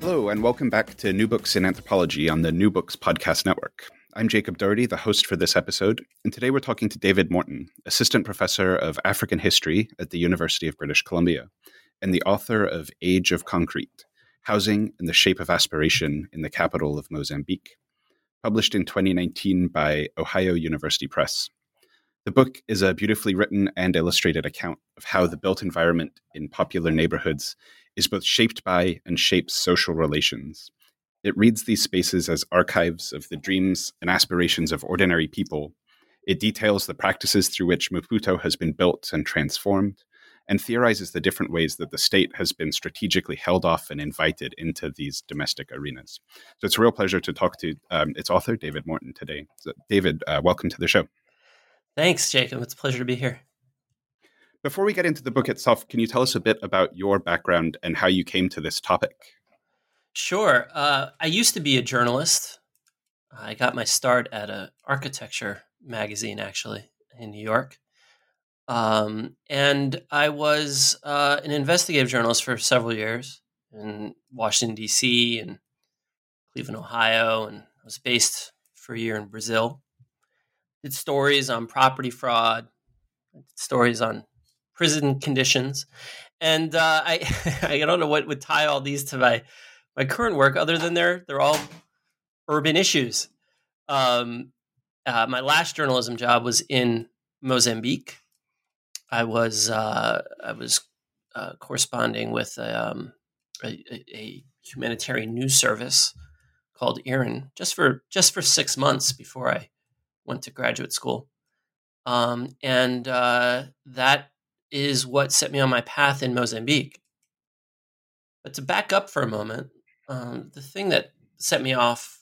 Hello, and welcome back to New Books in Anthropology on the New Books Podcast Network. I'm Jacob Doherty, the host for this episode, and today we're talking to David Morton, Assistant Professor of African History at the University of British Columbia, and the author of Age of Concrete Housing and the Shape of Aspiration in the Capital of Mozambique, published in 2019 by Ohio University Press. The book is a beautifully written and illustrated account of how the built environment in popular neighborhoods is both shaped by and shapes social relations it reads these spaces as archives of the dreams and aspirations of ordinary people. It details the practices through which Maputo has been built and transformed, and theorizes the different ways that the state has been strategically held off and invited into these domestic arenas. So it's a real pleasure to talk to um, its author, David Morton, today. So David, uh, welcome to the show. Thanks, Jacob. It's a pleasure to be here. Before we get into the book itself, can you tell us a bit about your background and how you came to this topic? Sure. Uh, I used to be a journalist. I got my start at an architecture magazine, actually, in New York. Um, and I was uh, an investigative journalist for several years in Washington, D.C. and Cleveland, Ohio, and I was based for a year in Brazil. Did stories on property fraud, stories on prison conditions, and uh, I I don't know what would tie all these to my my current work, other than they're they're all urban issues. Um, uh, my last journalism job was in Mozambique. I was uh, I was uh, corresponding with um, a, a, humanitarian news service called IRIN just for just for six months before I went to graduate school, um, and uh, that is what set me on my path in Mozambique. But to back up for a moment, um, the thing that set me off,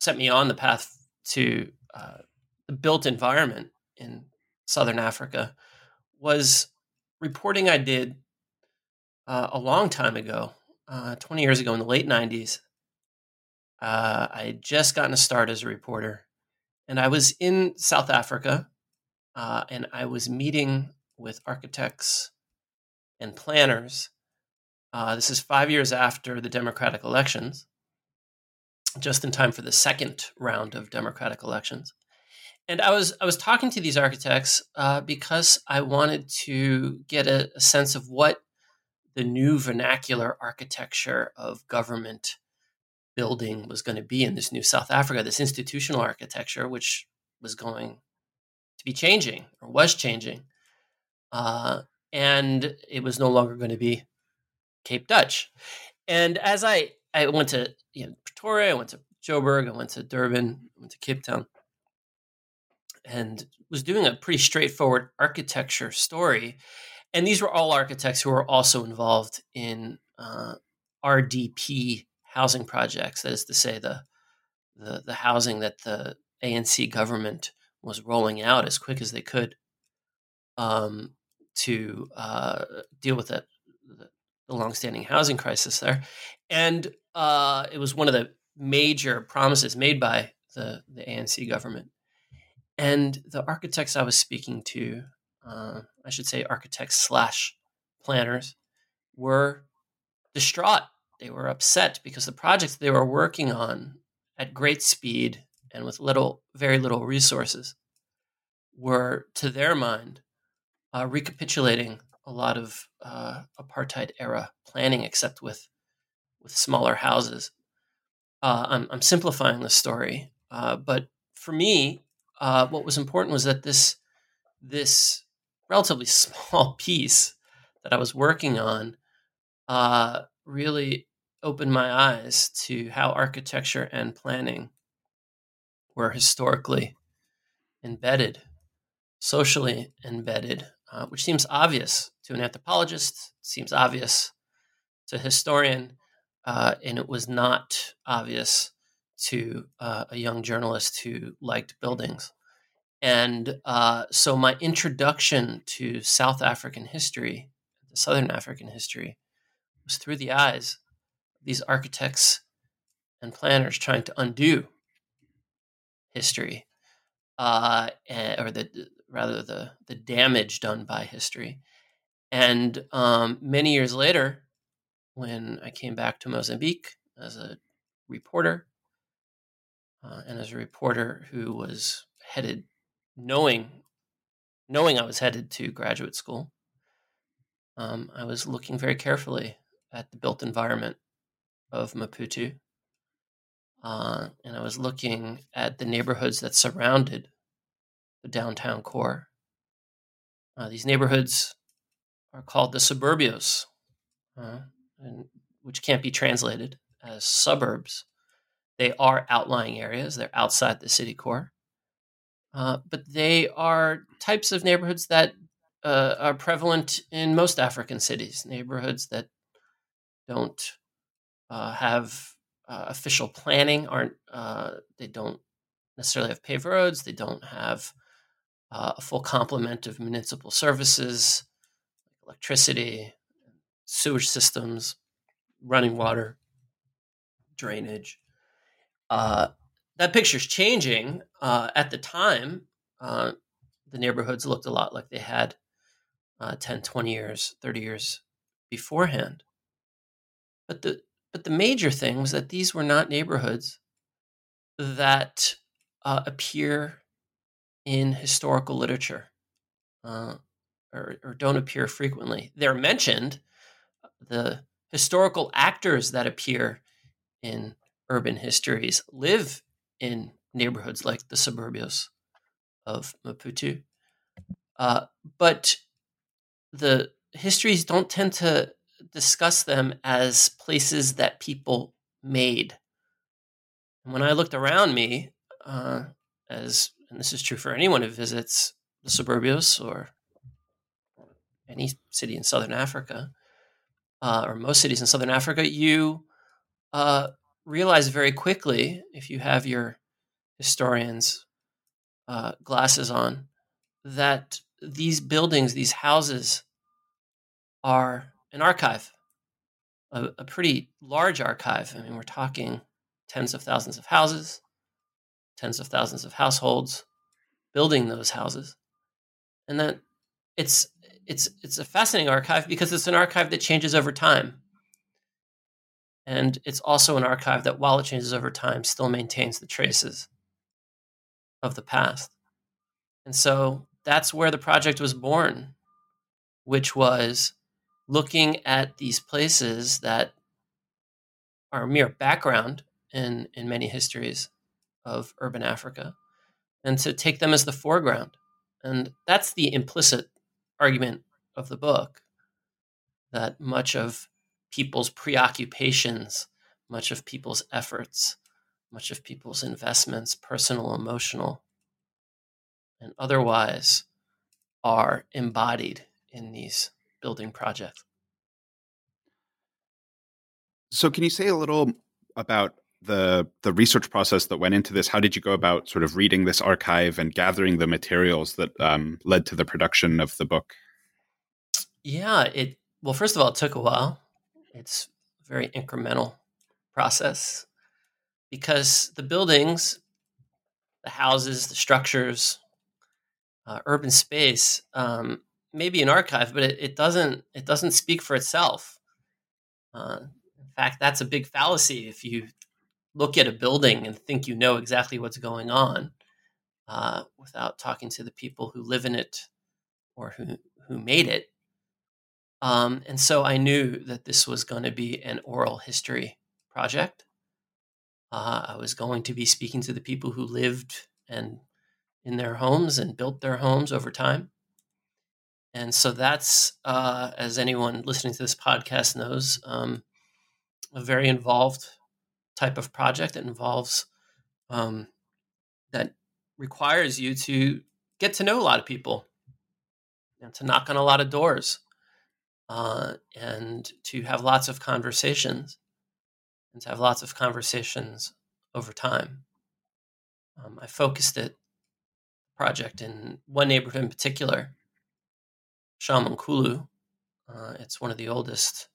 set me on the path to uh, the built environment in Southern Africa was reporting I did uh, a long time ago, uh, 20 years ago in the late 90s. Uh, I had just gotten a start as a reporter, and I was in South Africa, uh, and I was meeting with architects and planners uh, this is five years after the Democratic elections, just in time for the second round of Democratic elections. And I was I was talking to these architects uh, because I wanted to get a, a sense of what the new vernacular architecture of government building was going to be in this new South Africa, this institutional architecture, which was going to be changing or was changing. Uh, and it was no longer going to be Cape Dutch. And as I I went to you know, Pretoria, I went to Joburg, I went to Durban, I went to Cape Town, and was doing a pretty straightforward architecture story. And these were all architects who were also involved in uh, RDP housing projects. That is to say, the the, the housing that the ANC government was rolling out as quick as they could um, to uh, deal with it the longstanding housing crisis there. And uh, it was one of the major promises made by the, the ANC government. And the architects I was speaking to, uh, I should say architects slash planners, were distraught. They were upset because the projects they were working on at great speed and with little, very little resources were, to their mind, uh, recapitulating a lot of uh, apartheid era planning, except with with smaller houses. Uh, I'm, I'm, simplifying the story, uh, but for me, uh, what was important was that this this relatively small piece that I was working on uh, really opened my eyes to how architecture and planning were historically embedded, socially embedded, uh, which seems obvious to an anthropologist, seems obvious to a historian, uh, and it was not obvious to uh, a young journalist who liked buildings. And uh, so my introduction to South African history, to Southern African history, was through the eyes of these architects and planners trying to undo history, uh, or the rather the the damage done by history. And um, many years later, when I came back to Mozambique as a reporter, uh, and as a reporter who was headed, knowing, knowing I was headed to graduate school, um, I was looking very carefully at the built environment of Maputo, uh, and I was looking at the neighborhoods that surrounded the downtown core. Uh, these neighborhoods are called the suburbios, uh, and, which can't be translated as suburbs. They are outlying areas, they're outside the city core. Uh, but they are types of neighborhoods that uh, are prevalent in most African cities, neighborhoods that don't uh, have uh, official planning, aren't they don't necessarily have paved roads, they don't have uh, a full complement of municipal services, electricity, sewage systems, running water, drainage. Uh, that picture's changing. Uh, at the time, uh, the neighborhoods looked a lot like they had uh, 10, 20 years, 30 years beforehand. But the but the major thing was that these were not neighborhoods that uh, appear in historical literature uh, or, or, don't appear frequently. They're mentioned. The historical actors that appear in urban histories live in neighborhoods like the suburbios of Maputo. Uh, but the histories don't tend to discuss them as places that people made. When I looked around me, uh, as and this is true for anyone who visits the suburbios or any city in southern Africa, uh, or most cities in southern Africa, you uh, realize very quickly, if you have your historian's uh, glasses on, that these buildings, these houses, are an archive, a, a pretty large archive. I mean, we're talking tens of thousands of houses, tens of thousands of households building those houses, and that it's it's it's a fascinating archive because it's an archive that changes over time. And it's also an archive that, while it changes over time, still maintains the traces of the past. And so that's where the project was born, which was looking at these places that are mere background in, in many histories of urban Africa and to take them as the foreground. And that's the implicit argument of the book that much of people's preoccupations, much of people's efforts, much of people's investments, personal, emotional, and otherwise, are embodied in these building projects. So, can you say a little about the the research process that went into this? How did you go about sort of reading this archive and gathering the materials that um, led to the production of the book? Yeah, it well, first of all, it took a while. It's a very incremental process because the buildings, the houses, the structures, uh, urban space um, maybe an archive, but it, it, doesn't it doesn't speak for itself. Uh, in fact, that's a big fallacy if you look at a building and think you know exactly what's going on uh, without talking to the people who live in it or who who made it. Um, and so I knew that this was going to be an oral history project. Uh, I was going to be speaking to the people who lived and in their homes and built their homes over time. And so that's, uh, as anyone listening to this podcast knows, um, a very involved type of project that involves um, that requires you to get to know a lot of people and to knock on a lot of doors uh, and to have lots of conversations and to have lots of conversations over time. Um, I focused it project in one neighborhood in particular Chamanculo. Uh, it's one of the oldest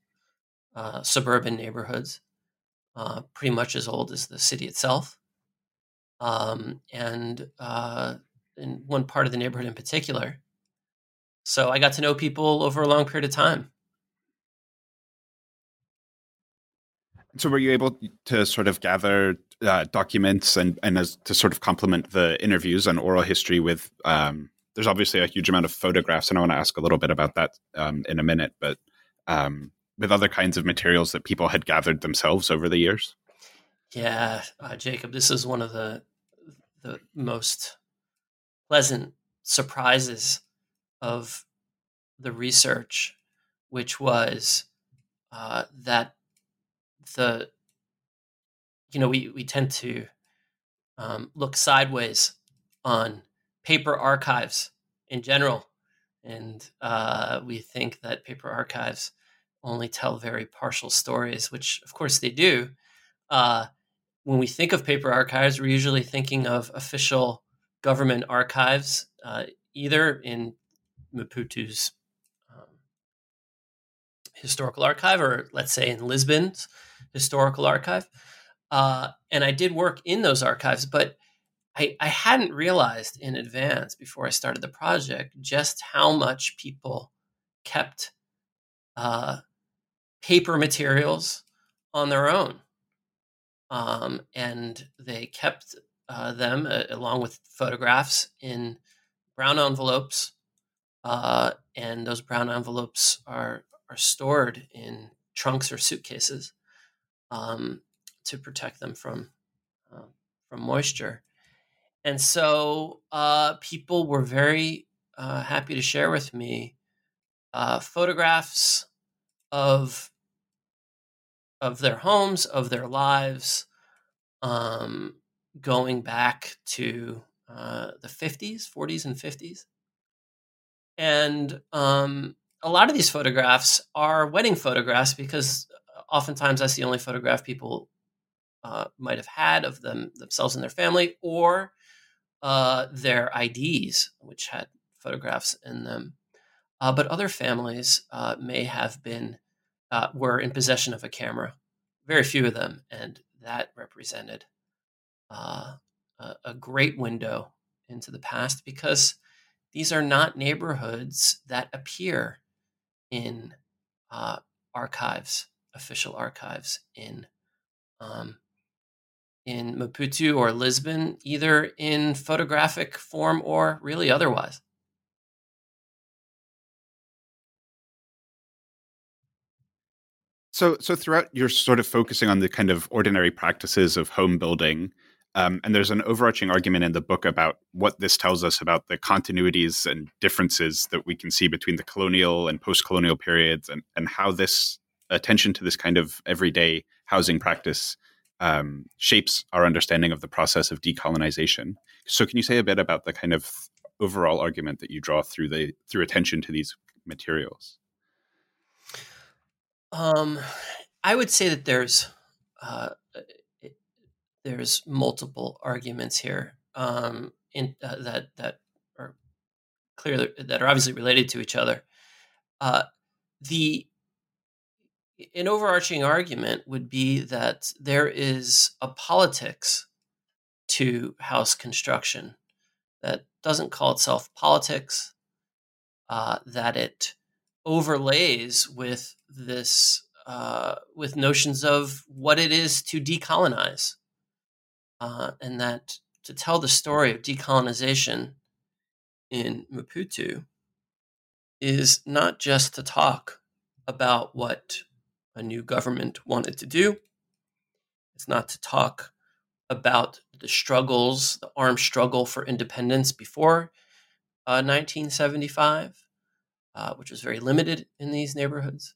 uh, suburban neighborhoods, uh, pretty much as old as the city itself. Um, and uh, in one part of the neighborhood in particular. So I got to know people over a long period of time. So, were you able to sort of gather uh, documents and and as to sort of complement the interviews and oral history with? Um, there's obviously a huge amount of photographs, and I want to ask a little bit about that um, in a minute. But um, with other kinds of materials that people had gathered themselves over the years. Yeah, uh, Jacob, this is one of the the most pleasant surprises of the research, which was uh, that the you know we we tend to um, look sideways on paper archives in general, and uh, we think that paper archives only tell very partial stories, which of course they do. Uh, when we think of paper archives, we're usually thinking of official government archives, uh, either in Maputo's um, historical archive or let's say in Lisbon's historical archive. Uh, and I did work in those archives, but I, I hadn't realized in advance before I started the project just how much people kept uh, paper materials on their own. Um, and they kept uh, them uh, along with photographs in brown envelopes. Uh, and those brown envelopes are, are stored in trunks or suitcases um, to protect them from, uh, from moisture. And so uh, people were very uh, happy to share with me photographs of of their homes, of their lives, um, going back to uh, the 50s, 40s, and 50s. And um, a lot of these photographs are wedding photographs because oftentimes that's the only photograph people uh, might have had of them themselves and their family, or uh, their IDs, which had photographs in them. Uh, but other families uh, may have been uh, were in possession of a camera. Very few of them, and that represented uh, a, a great window into the past because these are not neighborhoods that appear in uh, archives, official archives in um, in Maputo or Lisbon, either in photographic form or really otherwise. So, so throughout, you're sort of focusing on the kind of ordinary practices of home building, um, and there's an overarching argument in the book about what this tells us about the continuities and differences that we can see between the colonial and post-colonial periods, and and how this attention to this kind of everyday housing practice um, shapes our understanding of the process of decolonization. So, can you say a bit about the kind of overall argument that you draw through the through attention to these materials? Um, I would say that there's uh, there's multiple arguments here um, in uh, that that are clearly that are obviously related to each other. Uh, the an overarching argument would be that there is a politics to house construction that doesn't call itself politics, uh, that it overlays with this uh, with notions of what it is to decolonize, uh, and that to tell the story of decolonization in Maputo is not just to talk about what a new government wanted to do. It's not to talk about the struggles, the armed struggle for independence before uh, 1975 uh, which was very limited in these neighborhoods.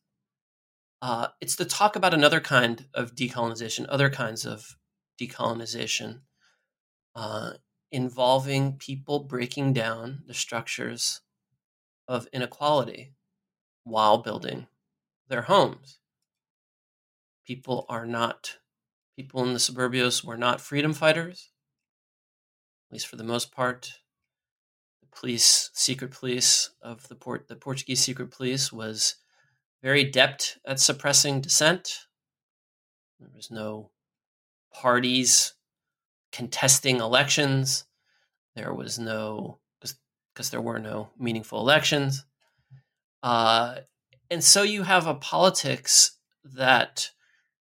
Uh, it's to talk about another kind of decolonization, other kinds of decolonization uh, involving people breaking down the structures of inequality while building their homes. People are not, people in the suburbios were not freedom fighters, at least for the most part police, secret police of the port, the Portuguese secret police was very adept at suppressing dissent. There was no parties contesting elections. There was no because there were no meaningful elections, uh, and so you have a politics that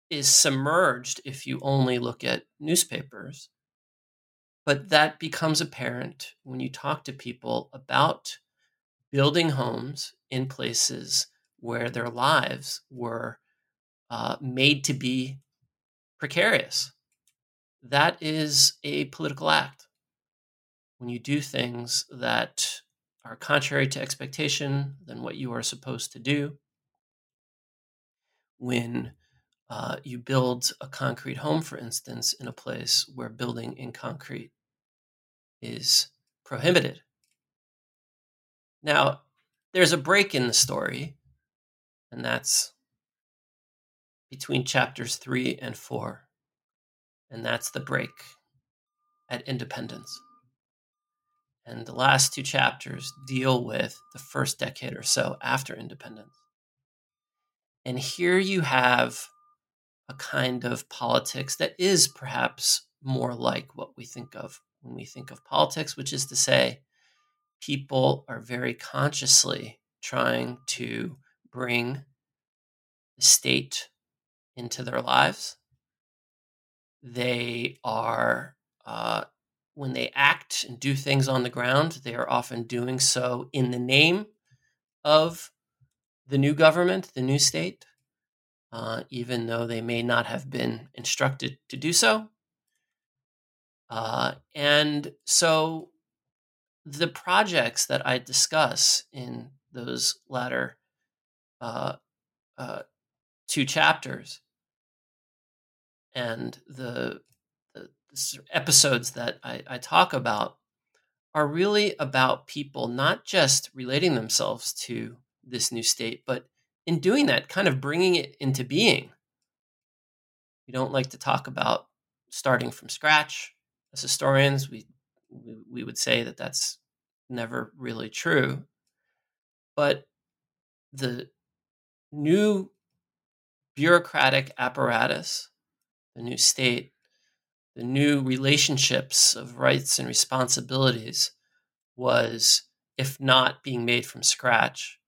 is submerged if you only look at newspapers. But that becomes apparent when you talk to people about building homes in places where their lives were uh, made to be precarious. That is a political act. When you do things that are contrary to expectation than what you are supposed to do, when uh, you build a concrete home, for instance, in a place where building in concrete is prohibited. Now, there's a break in the story, and that's between chapters three and four. And that's the break at independence. And the last two chapters deal with the first decade or so after independence. And here you have a kind of politics that is perhaps more like what we think of when we think of politics, which is to say, people are very consciously trying to bring the state into their lives. They are, uh, when they act and do things on the ground, they are often doing so in the name of the new government, the new state, uh, even though they may not have been instructed to do so. Uh, and so the projects that I discuss in those latter uh, uh, two chapters and the, the, episodes that I, I talk about are really about people not just relating themselves to this new state, but in doing that, kind of bringing it into being. We don't like to talk about starting from scratch. As historians, we, we, would say that that's never really true. But the new bureaucratic apparatus, the new state, the new relationships of rights and responsibilities was, if not being made from scratch,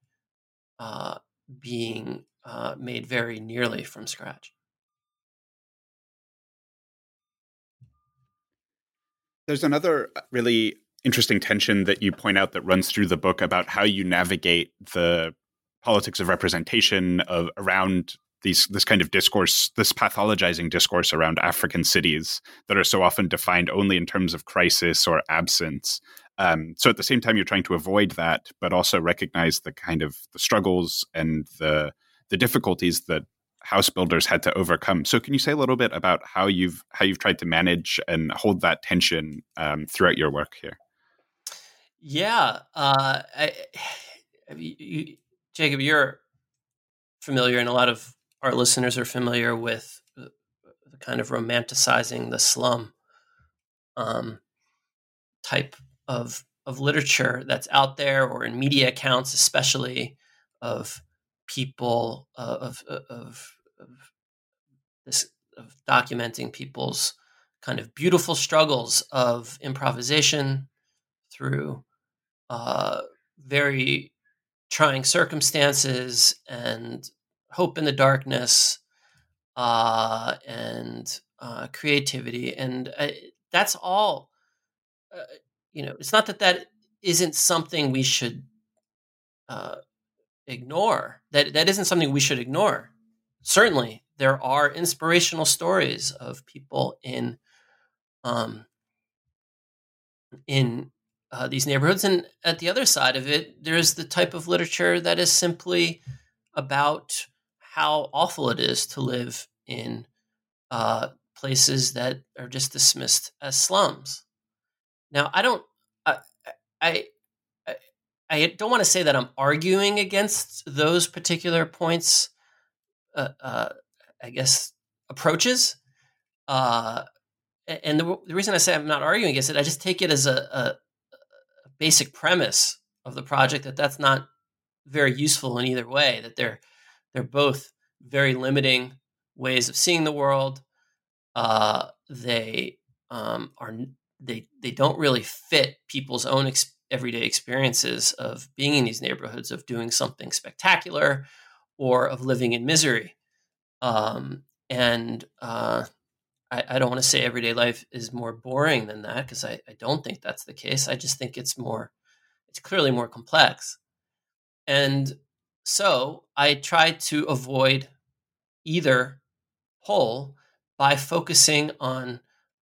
uh, being uh, made very nearly from scratch. There's another uh, really interesting tension that you point out that runs through the book about how you navigate the politics of representation of around these this kind of discourse, this pathologizing discourse around African cities that are so often defined only in terms of crisis or absence. Um, so at the same time, you're trying to avoid that, but also recognize the kind of the struggles and the the difficulties that house builders had to overcome. So can you say a little bit about how you've how you've tried to manage and hold that tension um, throughout your work here? Yeah, uh, I, you, Jacob, you're familiar, and a lot of our listeners are familiar with the kind of romanticizing the slum um, type of of literature that's out there or in media accounts, especially of people uh, of, uh, of, of this of documenting people's kind of beautiful struggles of improvisation through uh, very trying circumstances and hope in the darkness uh, and uh, creativity, and uh, that's all you know, it's not that that isn't something we should ignore. That that isn't something we should ignore. Certainly, there are inspirational stories of people in um, in uh, these neighborhoods, and at the other side of it, there's the type of literature that is simply about how awful it is to live in uh, places that are just dismissed as slums. Now, I don't, I, I, I don't want to say that I'm arguing against those particular points. Uh, uh, I guess approaches. Uh, and the, the, reason I say I'm not arguing against it, I just take it as a, a, a, basic premise of the project that that's not very useful in either way. That they're they're both very limiting ways of seeing the world. Uh, they um, are they they don't really fit people's own ex- everyday experiences of being in these neighborhoods, of doing something spectacular, or of living in misery. Um, and uh, I, I, don't want to say everyday life is more boring than that because I, I don't think that's the case. I just think it's more, it's clearly more complex. And so I try to avoid either pole by focusing on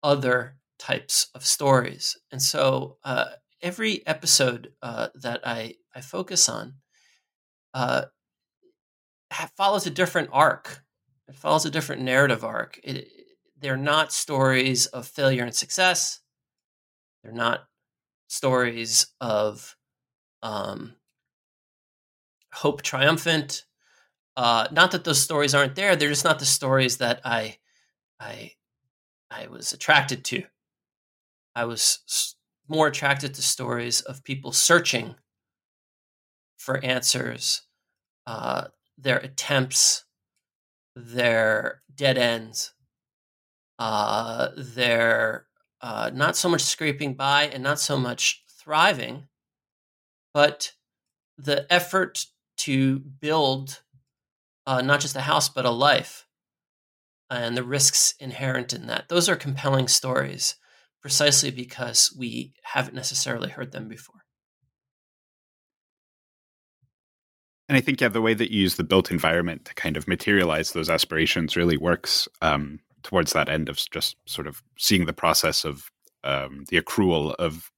other types of stories. And so uh, every episode uh, that I, I focus on uh, follows a different arc. It follows a different narrative arc. It, they're not stories of failure and success. They're not stories of um, hope triumphant. Uh, not that those stories aren't there; they're just not the stories that I, I, I was attracted to. I was more attracted to stories of people searching for answers, uh, their attempts, their dead ends, uh, their uh, not so much scraping by and not so much thriving, but the effort to build uh, not just a house but a life and the risks inherent in that. Those are compelling stories precisely because we haven't necessarily heard them before. And I think, yeah, the way that you use the built environment to kind of materialize those aspirations really works um, towards that end of just sort of seeing the process of um, the accrual of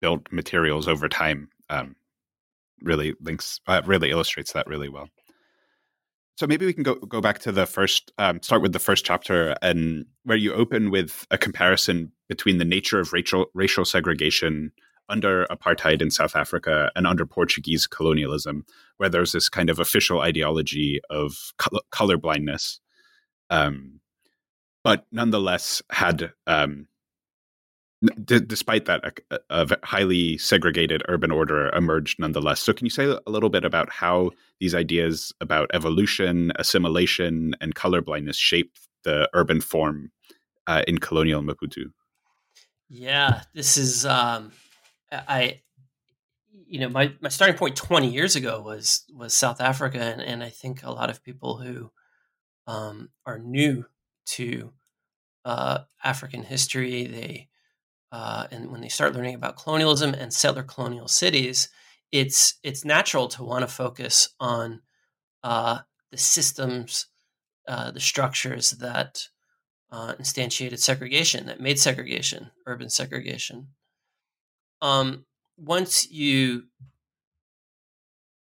built materials over time. Um, really links, uh, really illustrates that really well. So maybe we can go go back to the first, um, start with the first chapter, and where you open with a comparison between the nature of racial racial segregation under apartheid in South Africa and under Portuguese colonialism, where there's this kind of official ideology of color, blindness, um, but nonetheless had um, D- despite that, a, a, highly segregated urban order emerged nonetheless. So, can you say a little bit about how these ideas about evolution, assimilation, and colorblindness shaped the urban form uh, in colonial Maputo? Yeah, this is um, I. You know, my, my starting point twenty years ago was was South Africa, and, and I think a lot of people who um, are new to uh, African history, they uh, and when they start learning about colonialism and settler colonial cities, it's it's natural to want to focus on uh, the systems, uh, the structures that uh, instantiated segregation, that made segregation, urban segregation. Um, once you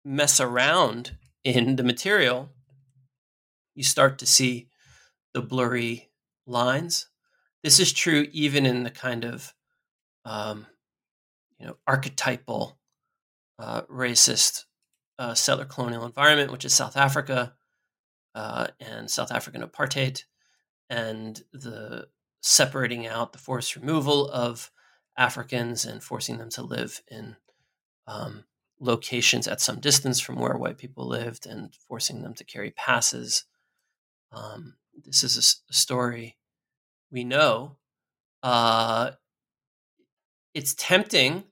mess around in the material, you start to see the blurry lines this is true even in the kind of um, you know archetypal uh, racist uh, settler colonial environment, which is South Africa uh, and South African apartheid, and the separating out the forced removal of Africans and forcing them to live in um, locations at some distance from where white people lived and forcing them to carry passes. Um, this is a, a story we know, uh, it's tempting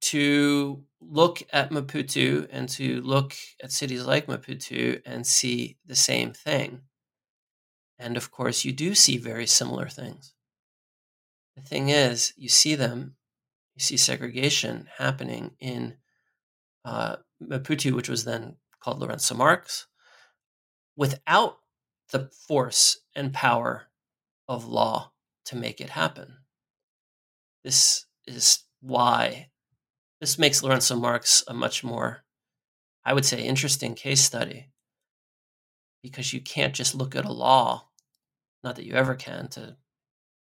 to look at Maputo and to look at cities like Maputo and see the same thing. And of course, you do see very similar things. The thing is, you see them, you see segregation happening in uh, Maputo, which was then called Lourenço Marques, without the force and power of law to make it happen. This is why this makes Lourenço Marques a much more, I would say, interesting case study because you can't just look at a law, not that you ever can, to,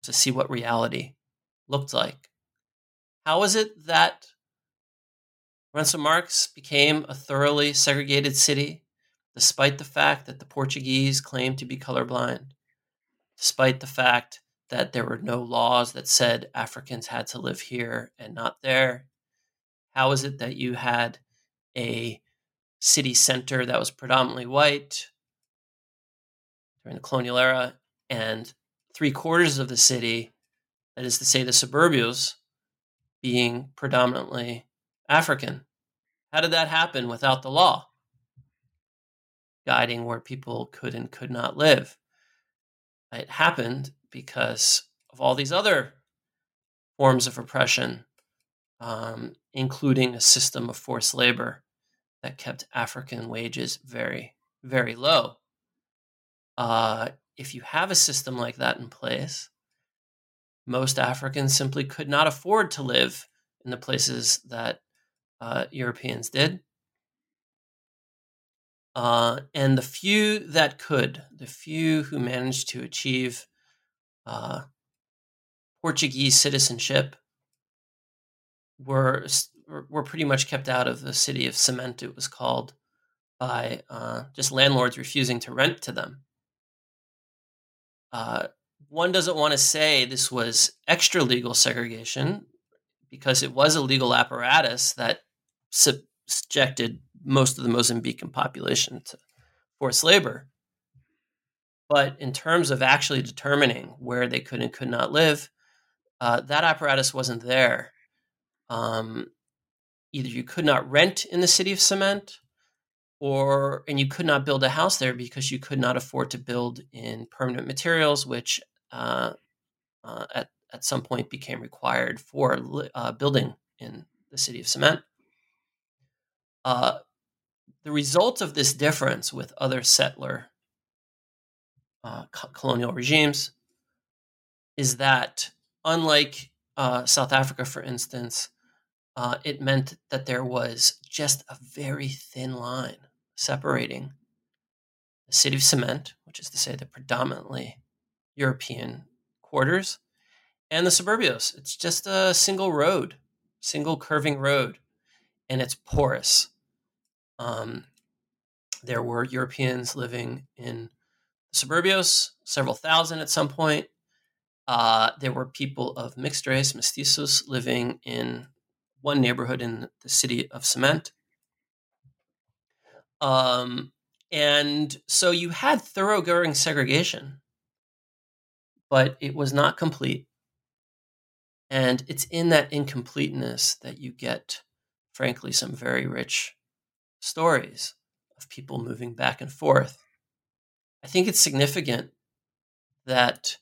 to see what reality looked like. How is it that Lourenço Marques became a thoroughly segregated city, despite the fact that the Portuguese claimed to be colorblind? Despite the fact that there were no laws that said Africans had to live here and not there? How is it that you had a city center that was predominantly white during the colonial era and three quarters of the city, that is to say, the suburbios, being predominantly African? How did that happen without the law guiding where people could and could not live? It happened because of all these other forms of oppression, um, including a system of forced labor that kept African wages very, very low. Uh, if you have a system like that in place, most Africans simply could not afford to live in the places that uh, Europeans did. Uh, and the few that could, the few who managed to achieve uh, Portuguese citizenship, were were pretty much kept out of the city of cement. It was called by uh, just landlords refusing to rent to them. Uh, one doesn't want to say this was extra legal segregation because it was a legal apparatus that subjected most of the Mozambican population to forced labor. But in terms of actually determining where they could and could not live, uh, that apparatus wasn't there. Um, either you could not rent in the city of cement, or and you could not build a house there because you could not afford to build in permanent materials, which uh, uh, at at some point became required for uh, building in the city of cement. The result of this difference with other settler uh, colonial regimes is that, unlike uh, South Africa, for instance, uh, it meant that there was just a very thin line separating the city of cement, which is to say the predominantly European quarters, and the suburbios. It's just a single road, single curving road, and it's porous. Um, there were Europeans living in suburbios, several thousand at some point. Uh, there were people of mixed race, mestizos, living in one neighborhood in the city of Cement. Um, and so you had thoroughgoing segregation, but it was not complete. And it's in that incompleteness that you get, frankly, some very rich stories of people moving back and forth. I think it's significant that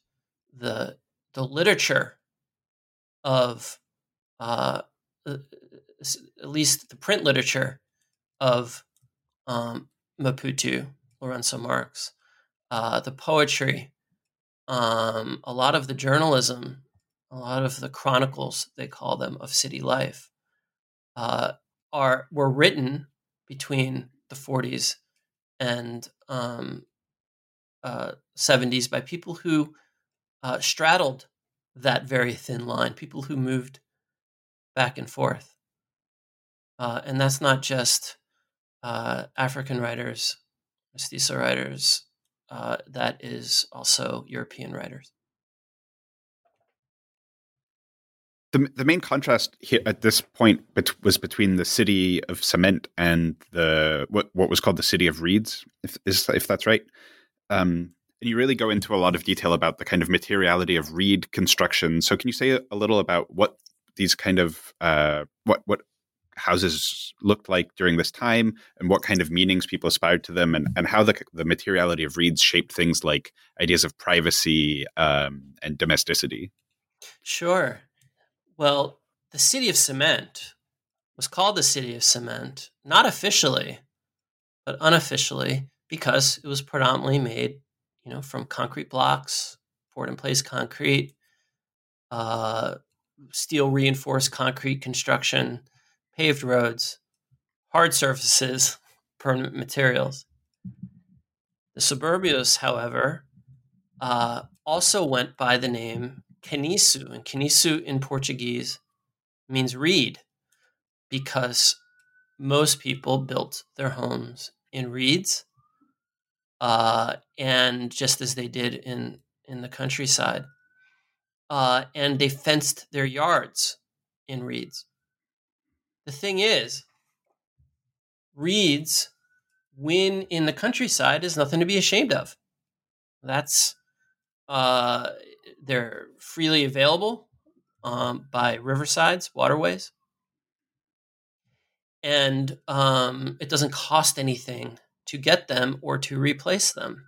the the literature of uh, uh at least the print literature of um, Maputo, Lourenço Marques, uh, the poetry, um, a lot of the journalism, a lot of the chronicles they call them of city life, uh, are were written between the 40s and um, uh, 70s by people who uh, straddled that very thin line, people who moved back and forth. Uh, and that's not just uh, African writers, mestizo writers, uh, that is also European writers. The, the main contrast here at this point bet- was between the city of cement and the what what was called the city of reeds, if is, if that's right. Um, and you really go into a lot of detail about the kind of materiality of reed construction. So, can you say a, little about what these kind of uh, what what houses looked like during this time and what kind of meanings people aspired to them and, and how the, the materiality of reeds shaped things like ideas of privacy um, and domesticity. Sure. Well, the city of cement was called the city of cement, not officially, but unofficially, because it was predominantly made, you know, from concrete blocks, poured in place concrete, uh, steel reinforced concrete construction, paved roads, hard surfaces, permanent materials. The suburbios, however, uh, also went by the name Caniço, and Caniço in Portuguese means reed because most people built their homes in reeds, uh, and just as they did in in the countryside, uh, and they fenced their yards in reeds. The thing is, reeds, when in the countryside, is nothing to be ashamed of. That's uh, they're freely available um, by riversides, waterways, and um, it doesn't cost anything to get them or to replace them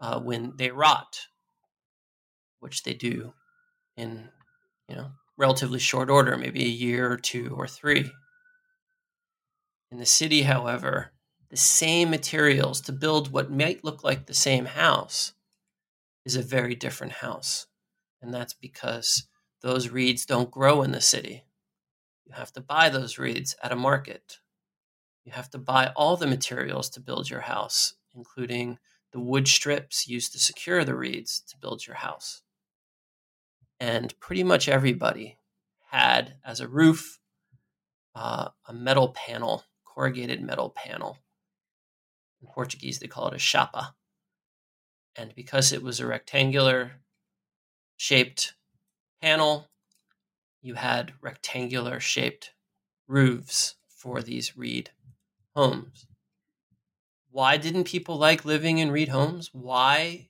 uh, when they rot which they do in you know relatively short order, maybe a year or two or three. In the city, however, the same materials to build what might look like the same house is a very different house. And that's because those reeds don't grow in the city. You have to buy those reeds at a market. You have to buy all the materials to build your house, including the wood strips used to secure the reeds to build your house. And pretty much everybody had as a roof uh, a metal panel, corrugated metal panel. In Portuguese, they call it a chapa. And because it was a rectangular shaped panel, you had rectangular shaped roofs for these reed homes. Why didn't people like living in reed homes? Why,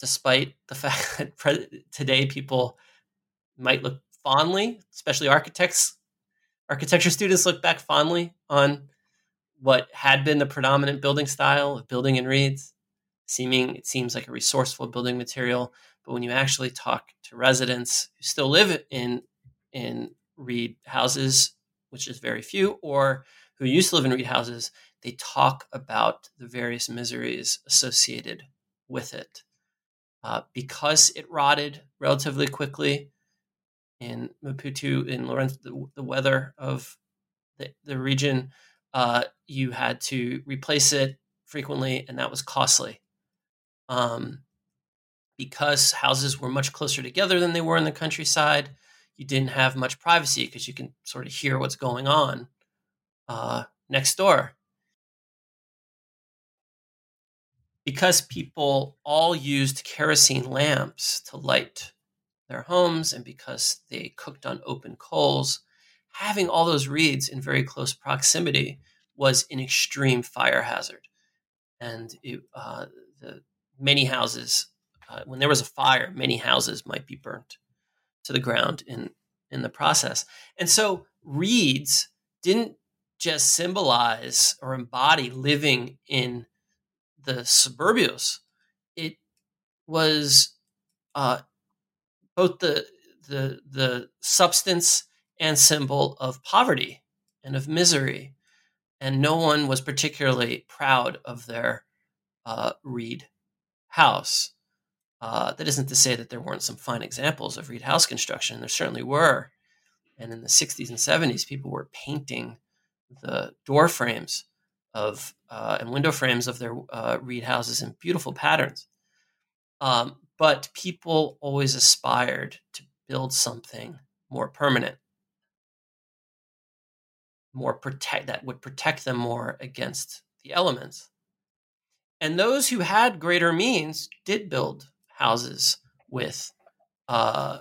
despite the fact that today people might look fondly, especially architects, architecture students look back fondly on what had been the predominant building style of building in reeds, seeming it seems like a resourceful building material. But when you actually talk to residents who still live in in reed houses, which is very few, or who used to live in reed houses, they talk about the various miseries associated with it. Uh, because it rotted relatively quickly in Maputo, in Lourenço, the, the weather of the, the region, uh, you had to replace it frequently, and that was costly. Um, because houses were much closer together than they were in the countryside, you didn't have much privacy because you can sort of hear what's going on uh, next door. Because people all used kerosene lamps to light their homes and because they cooked on open coals, having all those reeds in very close proximity was an extreme fire hazard. And it, uh, the many houses uh, when there was a fire, many houses might be burnt to the ground in in the process. And so reeds didn't just symbolize or embody living in the suburbios. It was uh, both the the the substance and symbol of poverty and of misery, and no one was particularly proud of their uh, reed house. Uh, that isn't to say that there weren't some fine examples of reed house construction. There certainly were. And in the 60s and 70s, people were painting the door frames of uh, and window frames of their uh, reed houses in beautiful patterns. Um, but people always aspired to build something more permanent, more protect that would protect them more against the elements. And those who had greater means did build houses with uh,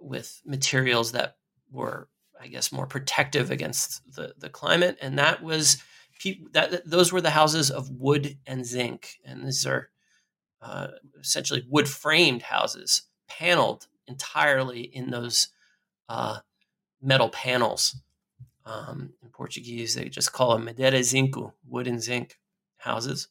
with materials that were, I guess, more protective against the, the climate. And that was that those were the houses of wood and zinc. And these are uh, essentially wood framed houses, paneled entirely in those uh, metal panels. Um, in Portuguese, they just call them madeira zinco, wood and zinc houses.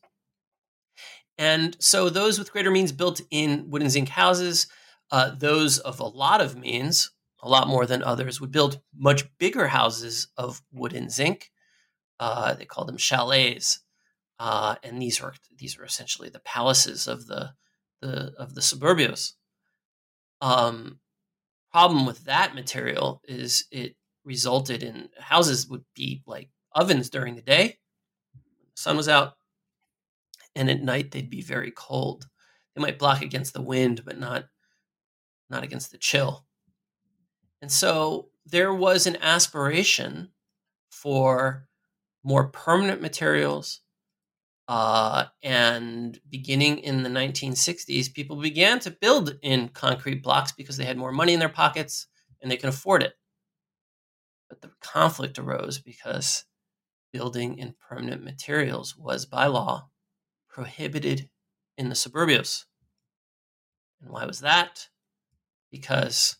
And so those with greater means built in wood and zinc houses. Uh, those of a lot of means, a lot more than others, would build much bigger houses of wood and zinc. Uh, they called them chalets, uh, and these are these are essentially the palaces of the the of the suburbios. Um, problem with that material is it resulted in houses would be like ovens during the day. Sun was out, and at night they'd be very cold. They might block against the wind, but not not against the chill. And so there was an aspiration for more permanent materials. Uh, and beginning in the 1960s, people began to build in concrete blocks because they had more money in their pockets and they could afford it. But the conflict arose because building in permanent materials was by law prohibited in the suburbios. And why was that? Because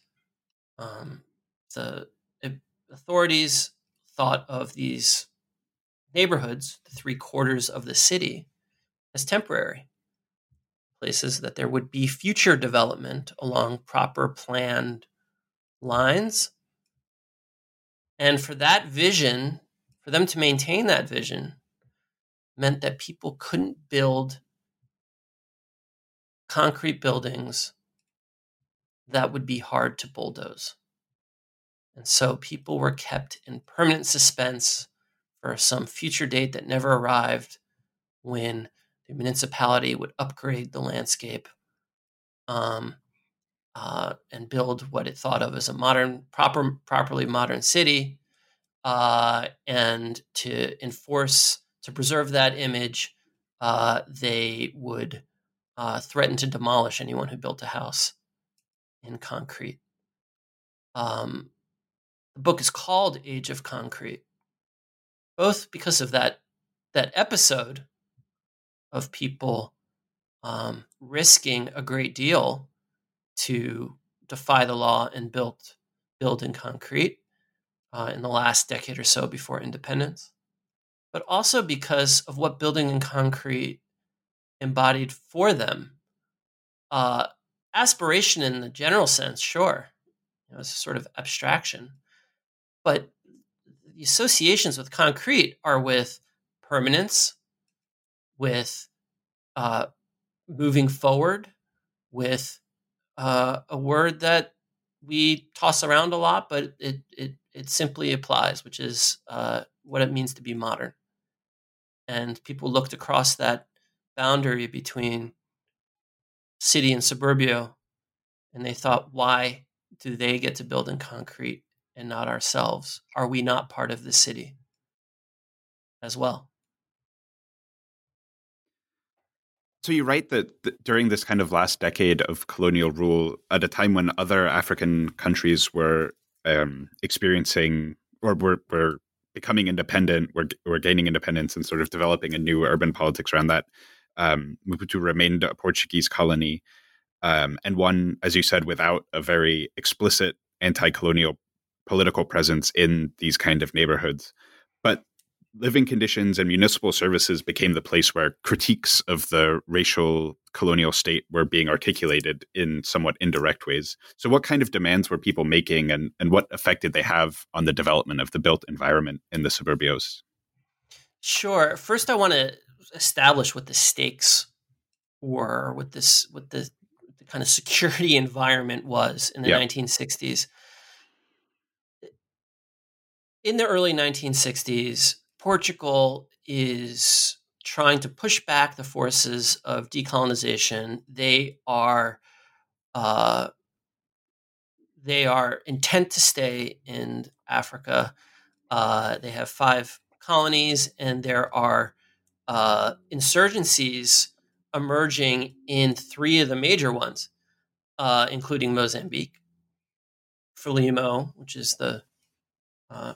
um, the authorities thought of these neighborhoods, the three quarters of the city, as temporary. places that there would be future development along proper planned lines. And for that vision, for them to maintain that vision, meant that people couldn't build concrete buildings that would be hard to bulldoze. And so people were kept in permanent suspense for some future date that never arrived when the municipality would upgrade the landscape um, uh, and build what it thought of as a modern, proper, properly modern city, uh, and to enforce, to preserve that image, uh, they would uh, threaten to demolish anyone who built a house in concrete. Um, the book is called Age of Concrete, both because of that that episode of people um, risking a great deal to defy the law and build build in concrete uh, in the last decade or so before independence, but also because of what building in concrete embodied for them. Uh, aspiration in the general sense, sure, you know, it's a sort of abstraction, but the associations with concrete are with permanence, with uh, moving forward, with uh, a word that we toss around a lot, but it it it simply applies, which is uh, what it means to be modern. And people looked across that boundary between city and suburbia, and they thought, why do they get to build in concrete and not ourselves? Are we not part of the city as well? So you write that, during this kind of last decade of colonial rule, at a time when other African countries were um, experiencing or were, were becoming independent, we're, we're gaining independence and sort of developing a new urban politics around that, um, Maputo remained a Portuguese colony, um, and one, as you said, without a very explicit anti-colonial political presence in these kind of neighborhoods. Living conditions and municipal services became the place where critiques of the racial colonial state were being articulated in somewhat indirect ways. So, what kind of demands were people making, and, and what effect did they have on the development of the built environment in the suburbios? Sure. First, I want to establish what the stakes were, what this, what the, the kind of security environment was in the yeah. 1960s. In the early 1960s, Portugal is trying to push back the forces of decolonization. They are uh, they are intent to stay in Africa. Uh, they have five colonies, and there are uh, insurgencies emerging in three of the major ones, uh, including Mozambique, Frelimo, which is the uh,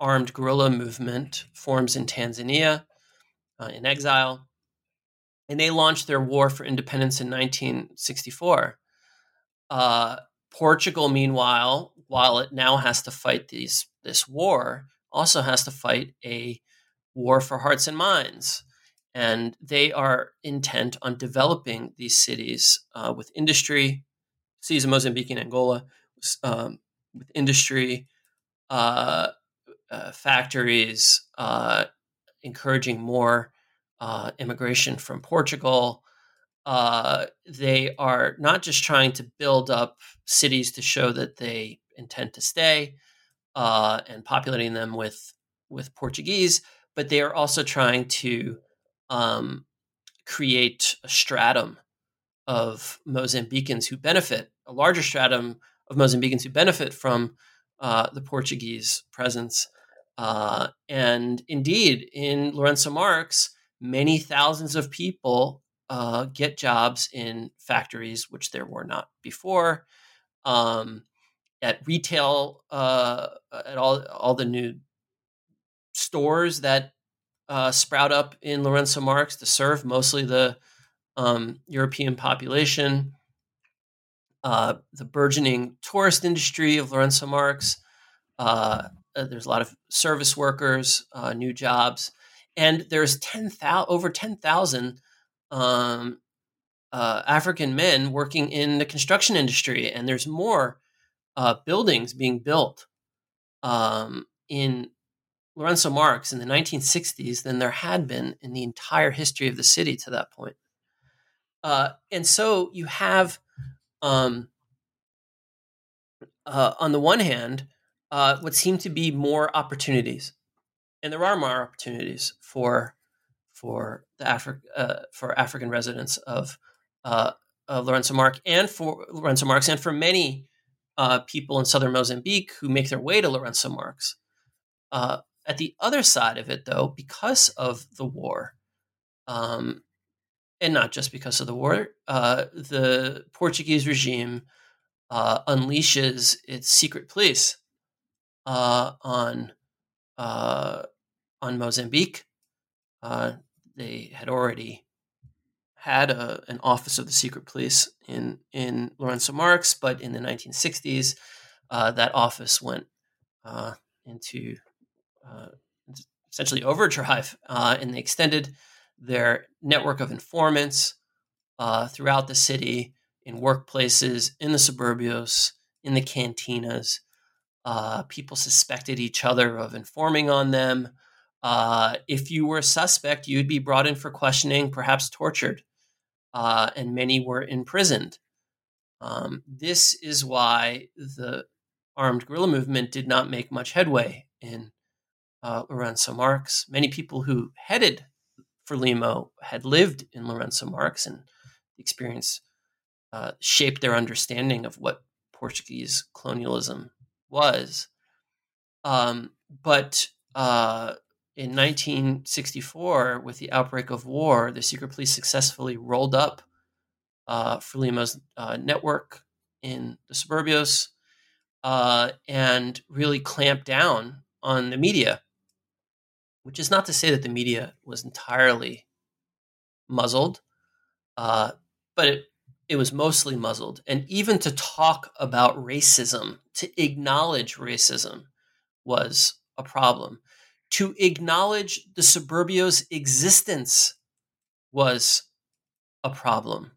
armed guerrilla movement forms in Tanzania uh, in exile. And they launched their war for independence in 1964. Uh, Portugal, meanwhile, while it now has to fight these this war, also has to fight a war for hearts and minds. And they are intent on developing these cities uh, with industry, cities of Mozambique and Angola, um, with industry, uh, uh, factories, uh, encouraging more uh, immigration from Portugal. Uh, they are not just trying to build up cities to show that they intend to stay and populating them with with Portuguese, but they are also trying to um, create a stratum of Mozambicans who benefit, a larger stratum of Mozambicans who benefit from uh, the Portuguese presence. Uh, and indeed, in Lourenço Marques, many thousands of people uh, get jobs in factories, which there were not before. Um, at retail, uh, at all all the new stores that uh, sprout up in Lourenço Marques to serve mostly the um, European population. Uh, the burgeoning tourist industry of Lourenço Marques. uh, uh, there's a lot of service workers, uh, new jobs, and there's 10,000 over 10,000 um, uh, African men working in the construction industry, and there's more uh, buildings being built um, in Lourenço Marques in the 1960s than there had been in the entire history of the city to that point. Uh, and so you have, um, uh, on the one hand, uh, what seem to be more opportunities, and there are more opportunities for for the Afri- uh, for African residents of, uh, of Lourenço Marques and for Lourenço Marques and for many uh, people in southern Mozambique who make their way to Lourenço Marques. Uh, at the other side of it, though, because of the war, um, and not just because of the war, uh, the Portuguese regime uh, unleashes its secret police uh, on uh, on Mozambique. Uh, they had already had a, an office of the secret police in in Lourenço Marques, but in the 1960s, uh, that office went uh, into uh, essentially overdrive, and they extended their network of informants throughout the city, in workplaces, in the suburbios, in the cantinas. Uh, people suspected each other of informing on them. if you were a suspect, you'd be brought in for questioning, perhaps tortured uh, and many were imprisoned. Um, this is why the armed guerrilla movement did not make much headway in uh, Lourenço Marques. Many people who headed Frelimo had lived in Lourenco Marx, and the experience uh, shaped their understanding of what Portuguese colonialism was. Um, but uh, in 1964, with the outbreak of war, the secret police successfully rolled up uh, Frelimo's uh, network in the suburbios uh, and really clamped down on the media, which is not to say that the media was entirely muzzled, uh, but it, it was mostly muzzled. And even to talk about racism, to acknowledge racism, was a problem to acknowledge the suburbio's existence was a problem.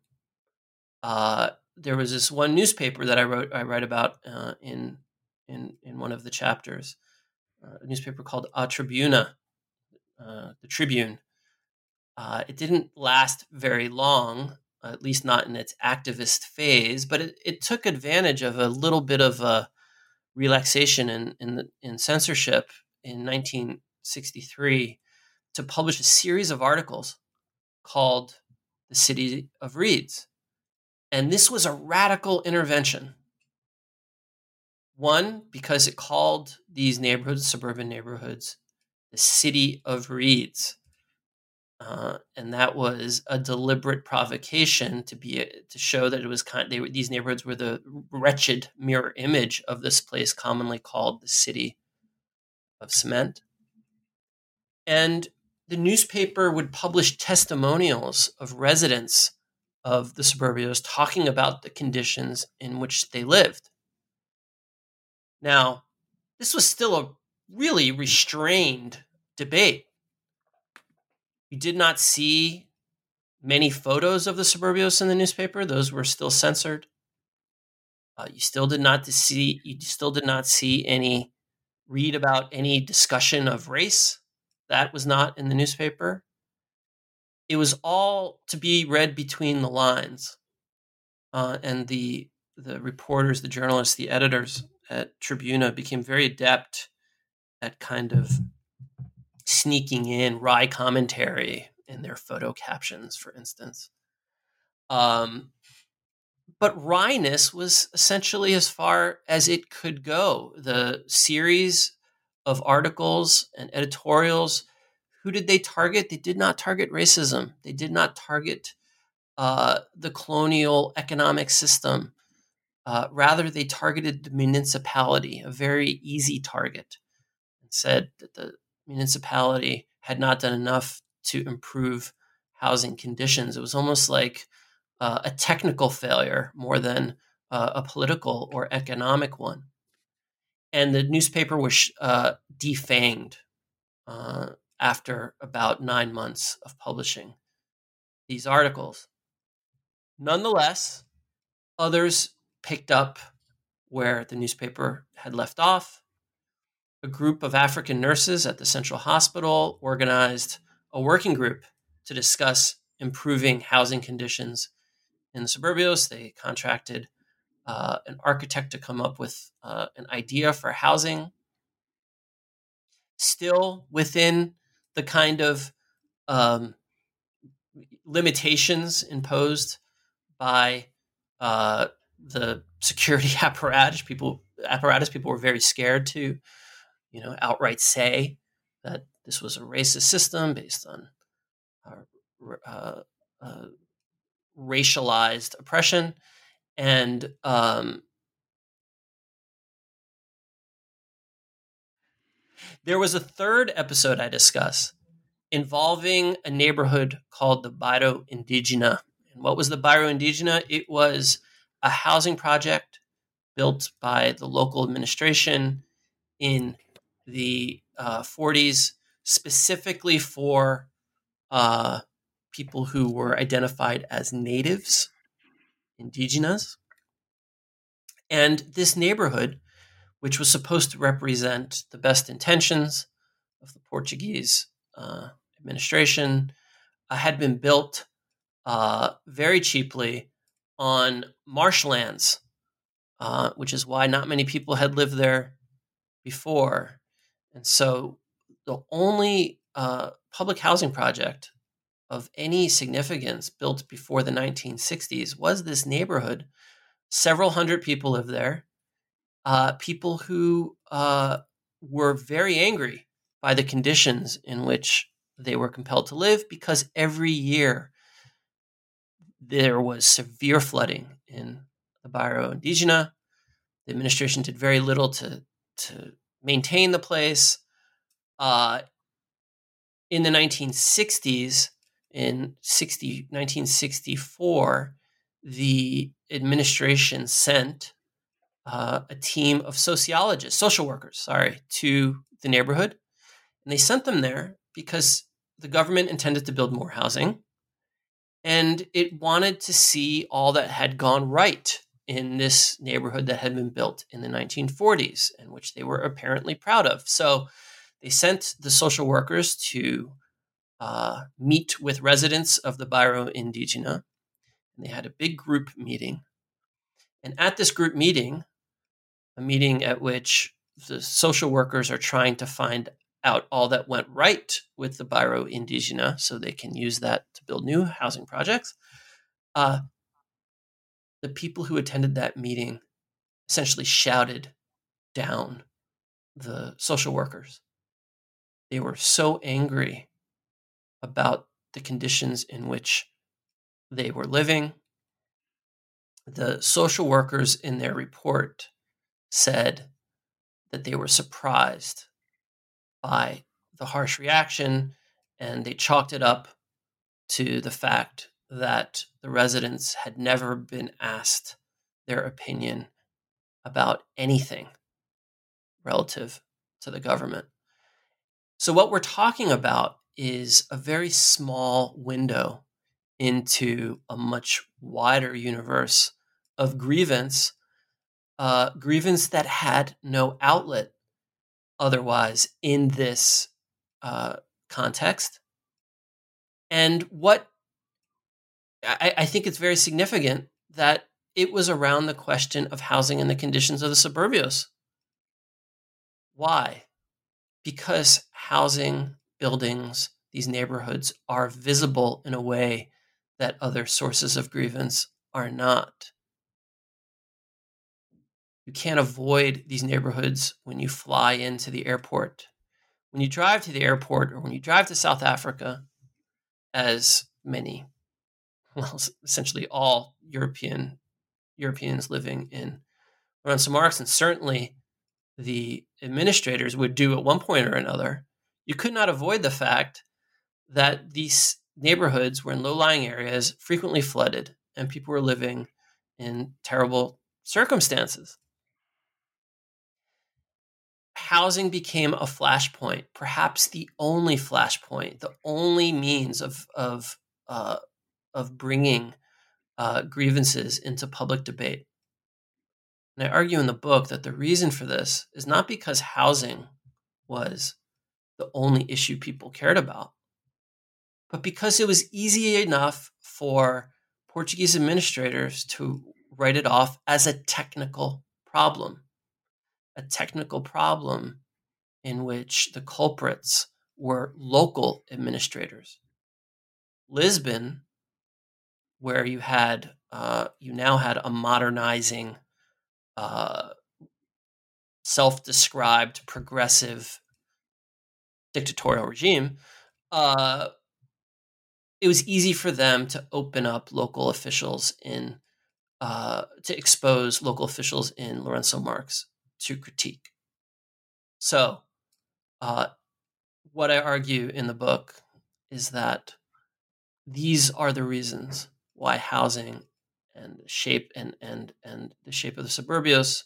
Uh, there was this one newspaper that I wrote I write about uh, in in in one of the chapters, uh, a newspaper called A Tribuna, uh, the Tribune. Uh, it didn't last very long, at least not in its activist phase, but it, it took advantage of a little bit of a relaxation in in, in censorship in 1963 to publish a series of articles called The City of Reeds. And this was a radical intervention. One, because it called these neighborhoods, suburban neighborhoods, the City of Reeds. Uh, and that was a deliberate provocation to be to show that it was kind. They were, these neighborhoods were the wretched mirror image of this place, commonly called the city of cement. And the newspaper would publish testimonials of residents of the suburbios talking about the conditions in which they lived. Now, this was still a really restrained debate. You did not see many photos of the suburbios in the newspaper; those were still censored. Uh, you still did not see you still did not see any read about any discussion of race. That was not in the newspaper. It was all to be read between the lines. Uh, and the the reporters, the journalists, the editors at Tribuna became very adept at kind of sneaking in wry commentary in their photo captions, for instance. Um, but wryness was essentially as far as it could go. The series of articles and editorials, who did they target? They did not target racism. They did not target uh, the colonial economic system. Uh, rather, they targeted the municipality, a very easy target, and said that the municipality had not done enough to improve housing conditions. It was almost like uh, a technical failure more than uh, a political or economic one. And the newspaper was uh, defanged uh, after about nine months of publishing these articles. Nonetheless, others picked up where the newspaper had left off. A group of African nurses at the Central Hospital organized a working group to discuss improving housing conditions in the suburbios. They contracted uh, an architect to come up with uh, an idea for housing, still within the kind of um, limitations imposed by uh, the security apparatus. People apparatus people were very scared to, you know, outright say that this was a racist system based on uh, uh, racialized oppression, and um, there was a third episode I discuss involving a neighborhood called the Bairro Indigena. And what was the Bairro Indigena? It was a housing project built by the local administration in the uh, 40s, specifically for uh, people who were identified as natives, indigenous. And this neighborhood, which was supposed to represent the best intentions of the Portuguese uh, administration, uh, had been built uh, very cheaply on marshlands, uh, which is why not many people had lived there before. And so the only uh, public housing project of any significance built before the 1960s was this neighborhood. Several hundred people live there. Uh, people who uh, were very angry by the conditions in which they were compelled to live because every year there was severe flooding in the Bairro Indigena. The administration did very little to, to maintain the place. Uh, in the 1960s, in 60, 1964, the administration sent uh, a team of sociologists, social workers, sorry, to the neighborhood. And they sent them there because the government intended to build more housing and it wanted to see all that had gone right in this neighborhood that had been built in the 1940s and which they were apparently proud of. So they sent the social workers to uh, meet with residents of the Bairro Indigena. And they had a big group meeting. And at this group meeting, a meeting at which the social workers are trying to find out all that went right with the Bairro Indigena so they can use that to build new housing projects. Uh, the people who attended that meeting essentially shouted down the social workers. They were so angry about the conditions in which they were living. The social workers in their report said that they were surprised by the harsh reaction, and they chalked it up to the fact that the residents had never been asked their opinion about anything relative to the government. So, what we're talking about is a very small window into a much wider universe of grievance, uh, grievance that had no outlet otherwise in this uh, context. And what I, I think it's very significant that it was around the question of housing and the conditions of the suburbios. Why? Because housing, buildings, these neighborhoods are visible in a way that other sources of grievance are not. You can't avoid these neighborhoods when you fly into the airport. When you drive to the airport or when you drive to South Africa, as many, well, essentially all European Europeans living in around St. Mark's, and certainly the administrators would do at one point or another, you could not avoid the fact that these neighborhoods were in low lying areas, frequently flooded, and people were living in terrible circumstances housing became a flashpoint, perhaps the only flashpoint, the only means of of uh, of bringing uh, grievances into public debate. And I argue in the book that the reason for this is not because housing was the only issue people cared about, but because it was easy enough for Portuguese administrators to write it off as a technical problem, a technical problem in which the culprits were local administrators. Lisbon, where you had uh, you now had a modernizing, uh, self-described progressive dictatorial regime, uh, it was easy for them to open up local officials in uh, to expose local officials in Lourenço Marques to critique. So, uh, what I argue in the book is that these are the reasons why housing and shape and and and the shape of the suburbios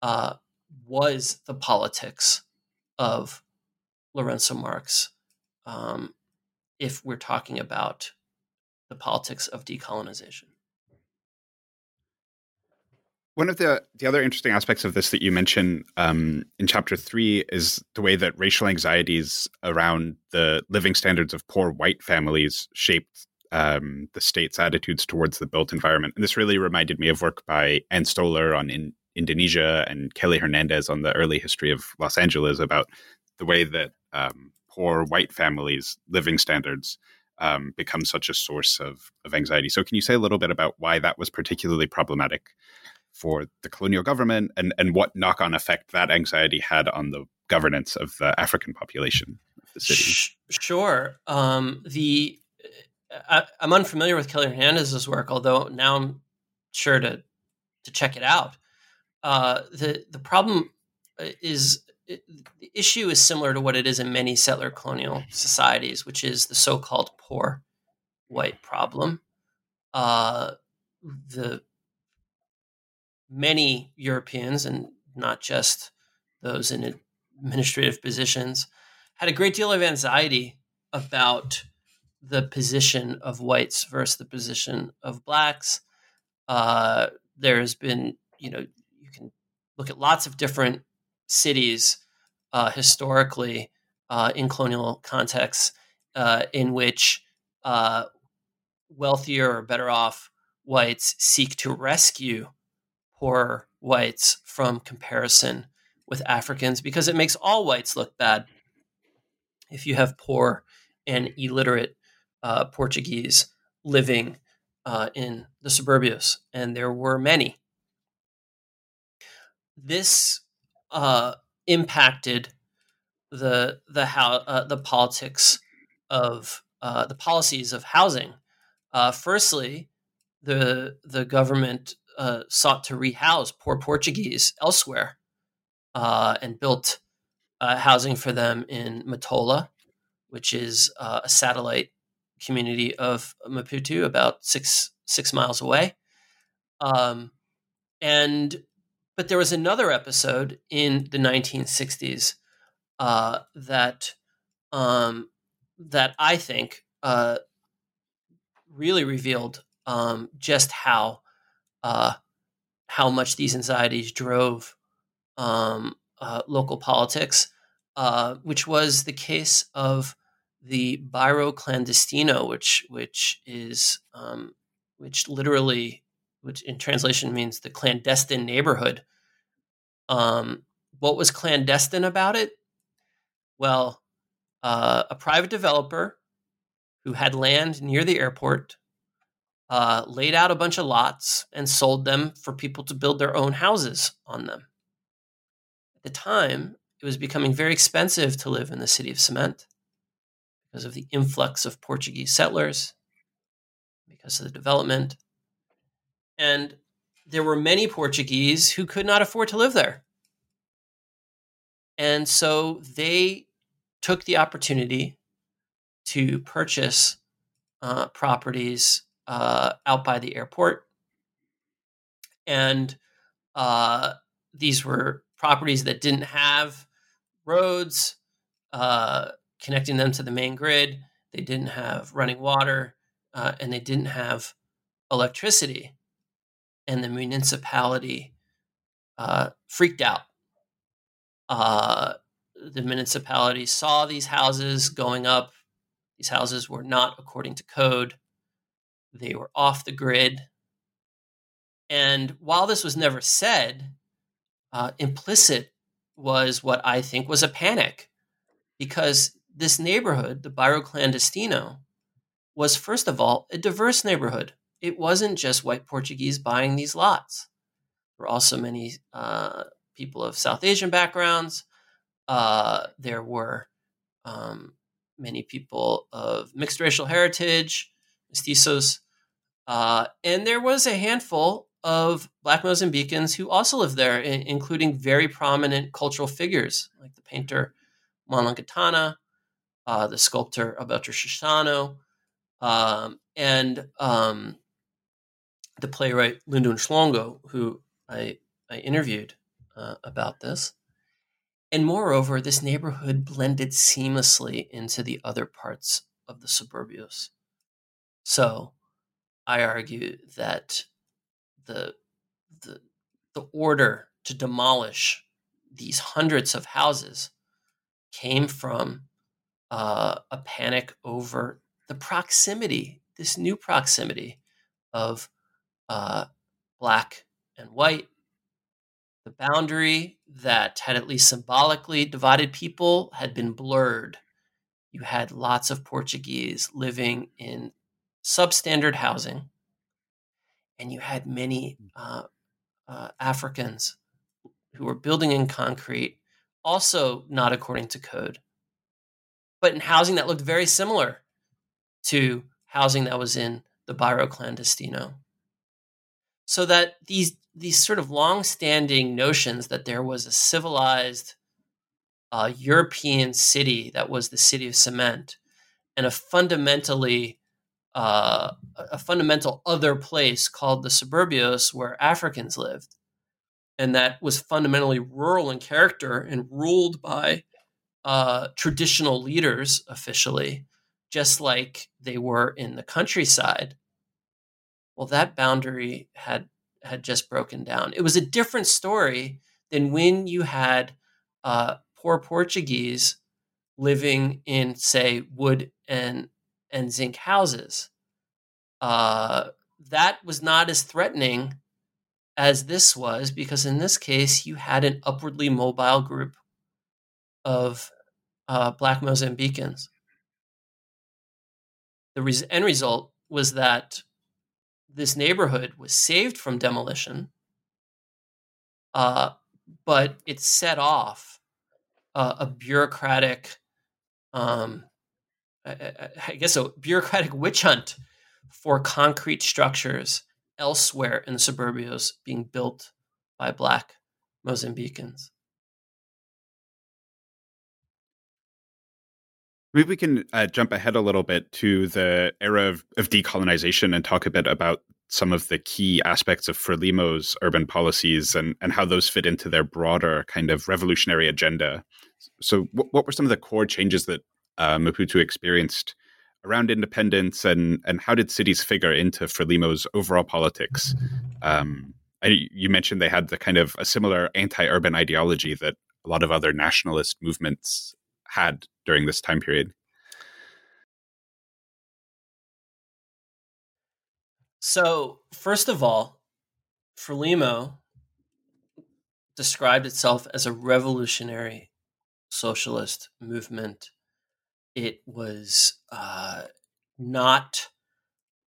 uh, was the politics of Lourenço Marques. Um, if we're talking about the politics of decolonization. One of the the other interesting aspects of this that you mention um, in chapter three is the way that racial anxieties around the living standards of poor white families shaped um, the state's attitudes towards the built environment. And this really reminded me of work by Ann Stoler on in Indonesia and Kelly Hernandez on the early history of Los Angeles about the way that um, poor white families' living standards um, become such a source of, of anxiety. So, can you say a little bit about why that was particularly problematic for the colonial government and, and what knock on effect that anxiety had on the governance of the African population of the city? Sure. Um, the I, am unfamiliar with Kelly Hernandez's work, although now I'm sure to to check it out. Uh, the the problem uh, is the issue is similar to what it is in many settler colonial societies, which is the so-called poor white problem. Uh, the many Europeans, and not just those in administrative positions, had a great deal of anxiety about the position of whites versus the position of blacks. Uh, there's been, you know, you can look at lots of different cities uh, historically uh, in colonial contexts uh, in which uh, wealthier or better off whites seek to rescue poor whites from comparison with Africans because it makes all whites look bad if you have poor and illiterate uh, Portuguese living uh, in the suburbios, and there were many. This uh, impacted the the how uh, the politics of uh, the policies of housing. Uh, firstly, the the government sought to rehouse poor Portuguese elsewhere and built housing for them in Matola, which is a satellite community of Maputo, about six six miles away. Um, and but there was another episode in the 1960s uh, that um, that I think uh, really revealed um, just how uh, how much these anxieties drove um, uh, local politics, uh, which was the case of the Bairro Clandestino, which which is um, which literally which in translation means the clandestine neighborhood um, what was clandestine about it? Well, uh, a private developer who had land near the airport uh, laid out a bunch of lots and sold them for people to build their own houses on them. At the time, it was becoming very expensive to live in the city of cement because of the influx of Portuguese settlers, because of the development. And there were many Portuguese who could not afford to live there. And so they took the opportunity to purchase uh, properties uh, out by the airport. And uh, these were properties that didn't have roads uh, connecting them to the main grid. They didn't have running water, uh, and they didn't have electricity, and the municipality uh, freaked out. Uh, the municipality saw these houses going up. These houses were not according to code. They were off the grid. And while this was never said, uh, implicit was what I think was a panic because this neighborhood, the Bairro Clandestino, was first of all a diverse neighborhood. It wasn't just white Portuguese buying these lots. There were also many uh, people of South Asian backgrounds. Uh, there were um, many people of mixed racial heritage, mestizos, uh, and there was a handful of Black Mozambicans who also lived there, including very prominent cultural figures like the painter Malangatana, uh, the sculptor Alberto Chissano, um, and um, the playwright Lindo Lhongo, who I, I interviewed uh, about this. And moreover, this neighborhood blended seamlessly into the other parts of the suburbios. So I argue that the, the, the order to demolish these hundreds of houses came from uh, a panic over the proximity, this new proximity of uh, black and white, the boundary that had at least symbolically divided people had been blurred. You had lots of Portuguese living in substandard housing, and you had many uh, uh, Africans who were building in concrete, also not according to code, but in housing that looked very similar to housing that was in the Bairro Clandestino. So that these these sort of long-standing notions that there was a civilized uh, European city that was the city of cement, and a fundamentally uh, a fundamental other place called the suburbios where Africans lived, and that was fundamentally rural in character and ruled by uh, traditional leaders officially, just like they were in the countryside. Well, that boundary had had just broken down. It was a different story than when you had uh, poor Portuguese living in, say, wood and and zinc houses. Uh, that was not as threatening as this was because in this case you had an upwardly mobile group of uh, black Mozambicans the res- end result was that this neighborhood was saved from demolition, uh, but it set off uh, a bureaucratic, um, I, I guess, a bureaucratic witch hunt for concrete structures elsewhere in the suburbios being built by Black Mozambicans. Maybe we can uh, jump ahead a little bit to the era of, of, decolonization and talk a bit about some of the key aspects of Frelimo's urban policies and, and how those fit into their broader kind of revolutionary agenda. So, what, what were some of the core changes that uh, Maputo experienced around independence, and, and how did cities figure into Frelimo's overall politics? Um, I, you mentioned they had the kind of a similar anti-urban ideology that a lot of other nationalist movements had during this time period? So, first of all, Frelimo described itself as a revolutionary socialist movement. It was uh, not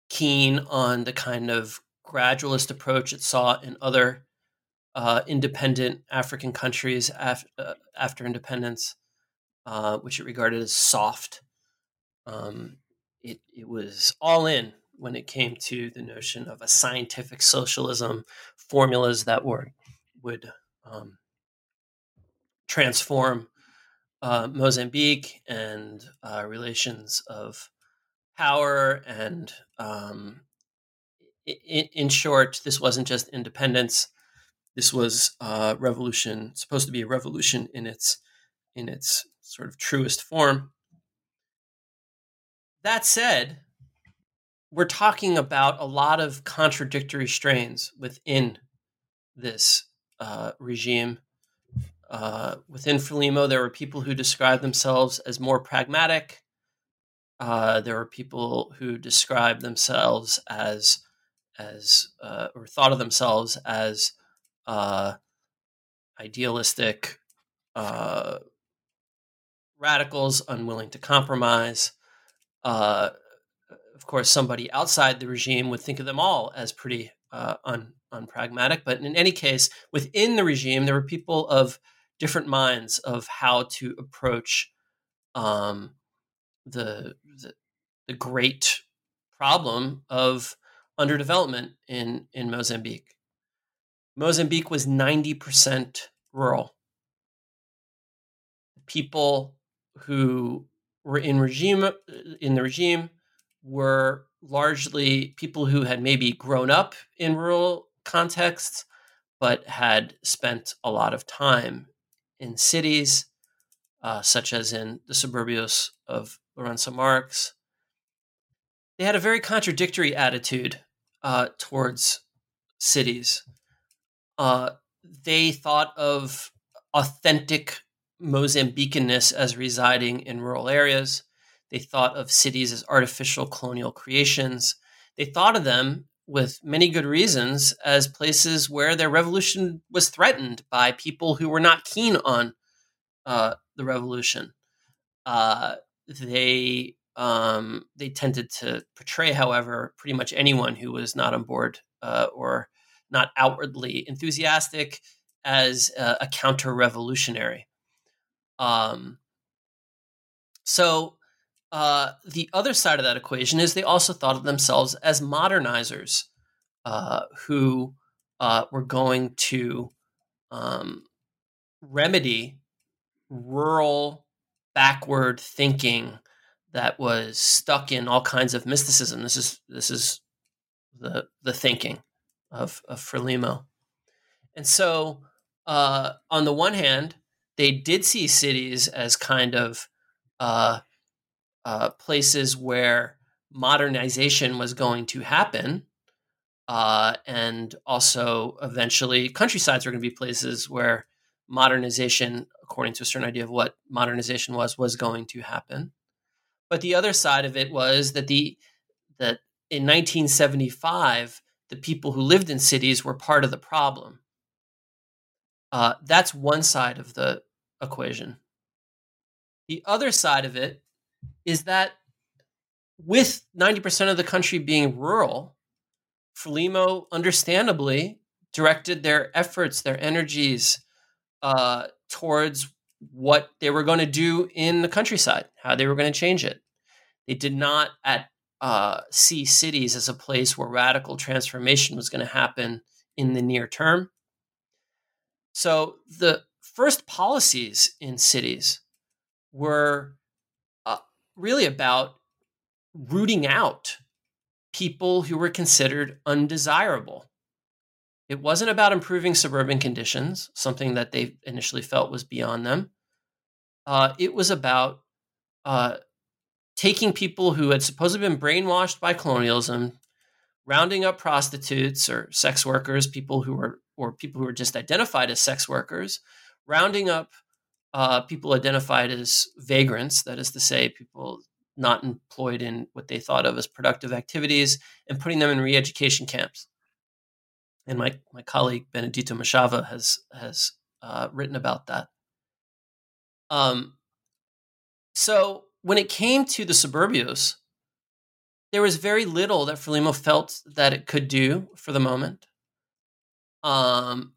keen on the kind of gradualist approach it saw in other uh, independent African countries af- uh, after independence uh, which it regarded as soft. Um, it, it was all in when it came to the notion of a scientific socialism, formulas that were would um, transform uh, Mozambique and uh, relations of power. And um, in, in, short, this wasn't just independence. This was a revolution, supposed to be a revolution in its in its sort of truest form. That said, we're talking about a lot of contradictory strains within this uh, regime. Uh, within Frelimo, there were people who described themselves as more pragmatic. Uh, there were people who described themselves as as uh, or thought of themselves as uh, idealistic uh, radicals, unwilling to compromise. Uh, of course, somebody outside the regime would think of them all as pretty uh, un, unpragmatic. But in any case, within the regime, there were people of different minds of how to approach um, the, the, the great problem of underdevelopment in in Mozambique. Mozambique was ninety percent rural. People who were in regime uh, in the regime were largely people who had maybe grown up in rural contexts but had spent a lot of time in cities uh, such as in the suburbios of Lourenço Marques. They had a very contradictory attitude uh, towards cities. Uh, they thought of authentic Mozambicanness as residing in rural areas. They thought of cities as artificial colonial creations. They thought of them, with many good reasons, as places where their revolution was threatened by people who were not keen on uh, the revolution. Uh, they um, they tended to portray, however, pretty much anyone who was not on board uh, or not outwardly enthusiastic as a, a counter revolutionary. Um, so uh, the other side of that equation is they also thought of themselves as modernizers uh, who uh, were going to um, remedy rural backward thinking that was stuck in all kinds of mysticism. This is this is the the thinking of of Frelimo, and so uh, on the one hand, they did see cities as kind of uh, uh, places where modernization was going to happen. Uh, and also, eventually, countrysides were going to be places where modernization, according to a certain idea of what modernization was, was going to happen. But the other side of it was that the that in 1975, the people who lived in cities were part of the problem. Uh, that's one side of the equation. The other side of it is that with 90% of the country being rural, Frelimo understandably directed their efforts, their energies uh, towards what they were going to do in the countryside, how they were going to change it. They did not at uh, see cities as a place where radical transformation was going to happen in the near term. So the first policies in cities were uh, really about rooting out people who were considered undesirable. It wasn't about improving suburban conditions, something that they initially felt was beyond them. Uh, it was about uh, taking people who had supposedly been brainwashed by colonialism, rounding up prostitutes or sex workers, people who were or people who were just identified as sex workers, rounding up uh, people identified as vagrants, that is to say, people not employed in what they thought of as productive activities, and putting them in re-education camps and my my colleague Benedito Machava has has uh, written about that. Um, so when it came to the suburbios, there was very little that Frelimo felt that it could do for the moment. Um,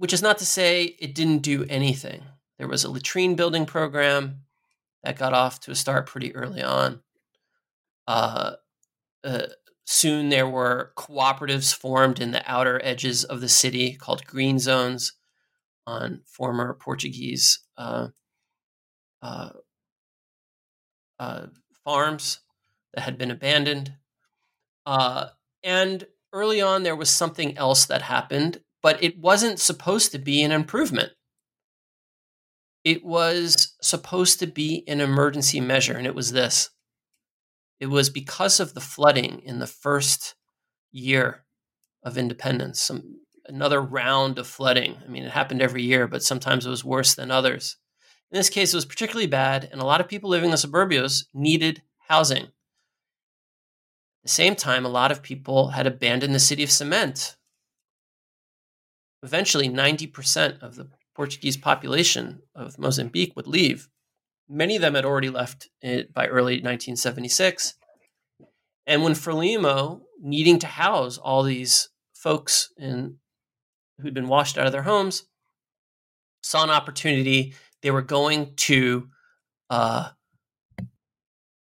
which is not to say it didn't do anything. There was a latrine building program that got off to a start pretty early on. Uh, uh, Soon there were cooperatives formed in the outer edges of the city called green zones on former Portuguese uh, uh, uh, farms that had been abandoned. Uh, and early on, there was something else that happened, but it wasn't supposed to be an improvement. It was supposed to be an emergency measure, and it was this it was because of the flooding in the first year of independence, some another round of flooding. I mean, it happened every year, but sometimes it was worse than others. In this case, it was particularly bad, and a lot of people living in the suburbios needed housing. At the same time, a lot of people had abandoned the city of cement. Eventually, 90% of the Portuguese population of Mozambique would leave. Many of them had already left by early 1976. And when Frelimo, needing to house all these folks in, who'd been washed out of their homes, saw an opportunity. They were going to uh,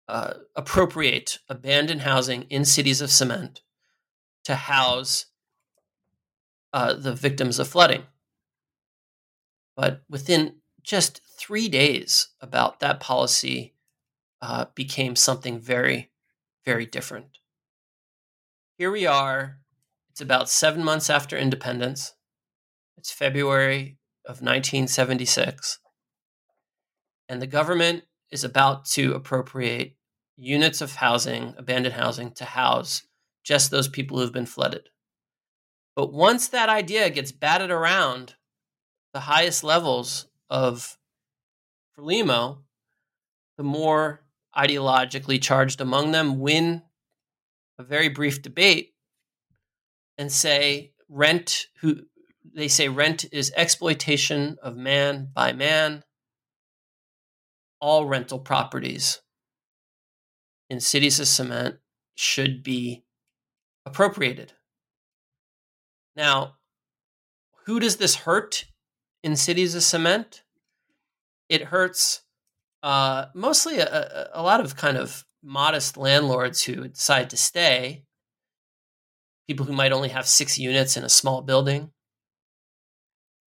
uh, appropriate abandoned housing in cities of cement to house uh, the victims of flooding. But within just three days, about that policy uh, became something very, very different. Here we are. It's about seven months after independence. It's February of 1976. And the government is about to appropriate units of housing, abandoned housing, to house just those people who've been flooded. But once that idea gets batted around the highest levels of Frelimo, the more ideologically charged among them win a very brief debate and say rent who they say rent is exploitation of man by man all rental properties in cities of cement should be appropriated. Now, who does this hurt in cities of cement? It hurts uh, mostly a, a, lot of kind of modest landlords who decide to stay, people who might only have six units in a small building.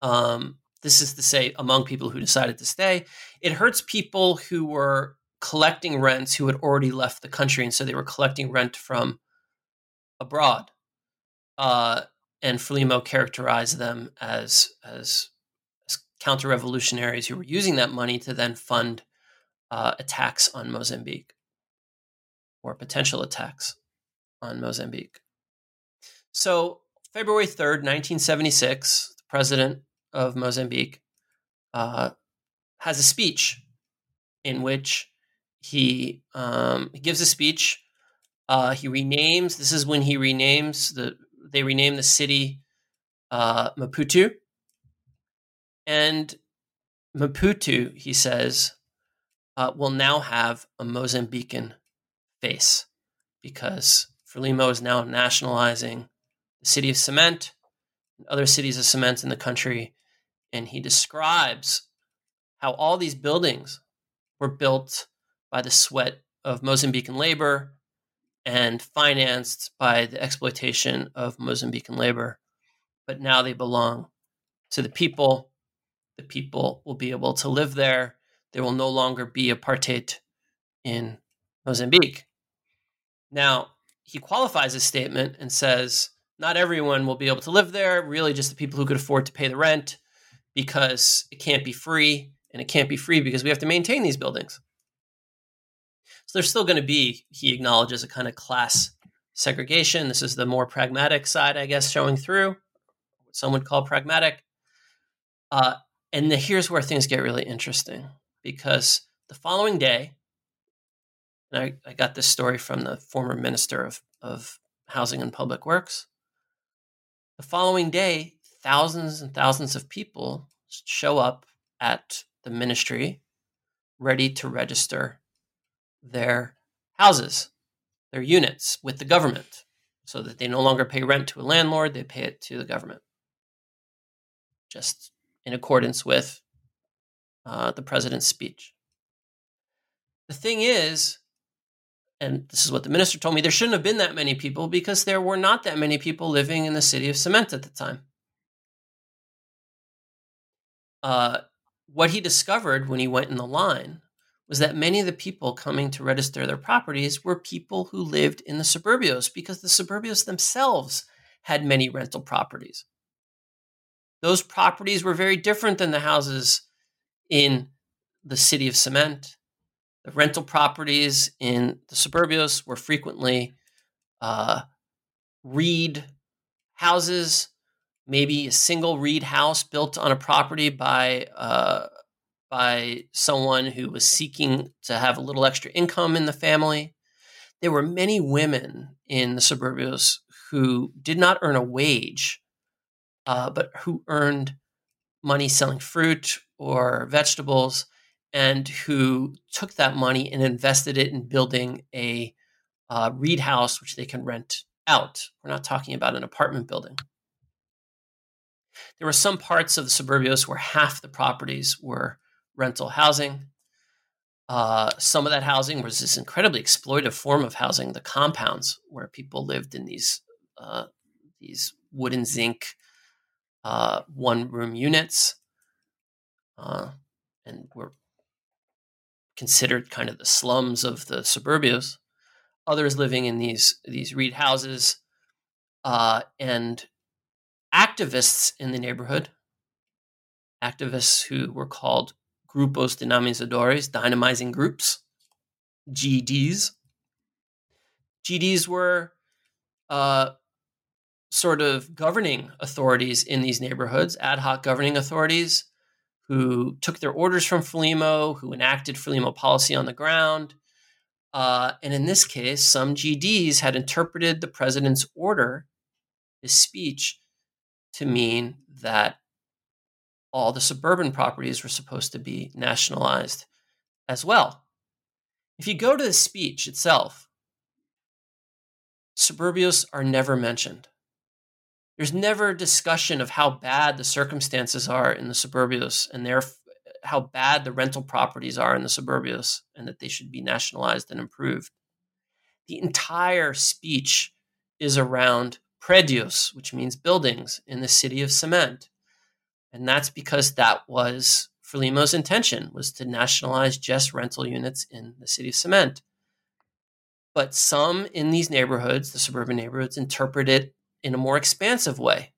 Um, this is to say, among people who decided to stay, it hurts people who were collecting rents who had already left the country, and so they were collecting rent from abroad. Uh, and Frelimo characterized them as as, as counter revolutionaries who were using that money to then fund uh, attacks on Mozambique or potential attacks on Mozambique. So, February 3rd, 1976, the president of Mozambique uh, has a speech in which he, um, he gives a speech. Uh, he renames, this is when he renames the, they rename the city uh, Maputo. And Maputo, he says, uh, will now have a Mozambican face because Frelimo is now nationalizing the city of cement and other cities of cement in the country. And he describes how all these buildings were built by the sweat of Mozambican labor and financed by the exploitation of Mozambican labor. But now they belong to the people. The people will be able to live there. There will no longer be apartheid in Mozambique. Now, he qualifies his statement and says not everyone will be able to live there, really, just the people who could afford to pay the rent because it can't be free. And it can't be free because we have to maintain these buildings. So there's still going to be, he acknowledges, a kind of class segregation. This is the more pragmatic side, I guess, showing through, what some would call pragmatic. Uh, and the, here's where things get really interesting because the following day, and I, I got this story from the former minister of, of Housing and Public Works. The following day, thousands and thousands of people show up at the ministry ready to register their houses, their units with the government, so that they no longer pay rent to a landlord, they pay it to the government. Just in accordance with uh, the president's speech. The thing is, and this is what the minister told me, there shouldn't have been that many people because there were not that many people living in the city of cement at the time. Uh, what he discovered when he went in the line was that many of the people coming to register their properties were people who lived in the suburbios because the suburbios themselves had many rental properties. Those properties were very different than the houses in the city of cement. The rental properties in the suburbios were frequently uh, reed houses, maybe a single reed house built on a property by uh, by someone who was seeking to have a little extra income in the family. There were many women in the suburbios who did not earn a wage, uh, but who earned money selling fruit or vegetables, and who took that money and invested it in building a uh, reed house, which they can rent out. We're not talking about an apartment building. There were some parts of the suburbios where half the properties were rental housing. Uh, some of that housing was this incredibly exploitive form of housing, the compounds, where people lived in these uh, these wooden zinc uh, one room units, uh, and were considered kind of the slums of the suburbios. Others living in these these reed houses, uh, and activists in the neighborhood, activists who were called grupos dinamizadores, dynamizing groups, GDs. GDs were uh, sort of governing authorities in these neighborhoods, ad hoc governing authorities who took their orders from Frelimo, who enacted Frelimo policy on the ground. Uh, and in this case, some GDs had interpreted the president's order, his speech, to mean that all the suburban properties were supposed to be nationalized as well. If you go to the speech itself, suburbios are never mentioned. There's never discussion of how bad the circumstances are in the suburbios and their, how bad the rental properties are in the suburbios and that they should be nationalized and improved. The entire speech is around predios, which means buildings in the city of cement and that's because that was Frelimo's intention was to nationalize just rental units in the city of cement. But some in these neighborhoods, the suburban neighborhoods, interpret it in a more expansive way.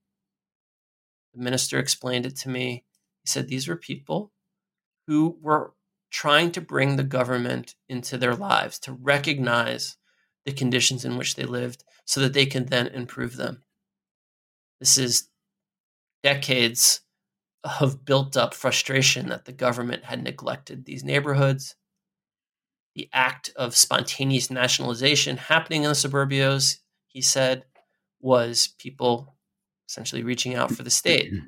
The minister explained it to me. He said these were people who were trying to bring the government into their lives to recognize the conditions in which they lived so that they can then improve them. This is decades of built up frustration that the government had neglected these neighborhoods. The act of spontaneous nationalization happening in the suburbios, he said, was people essentially reaching out for the state. Mm-hmm.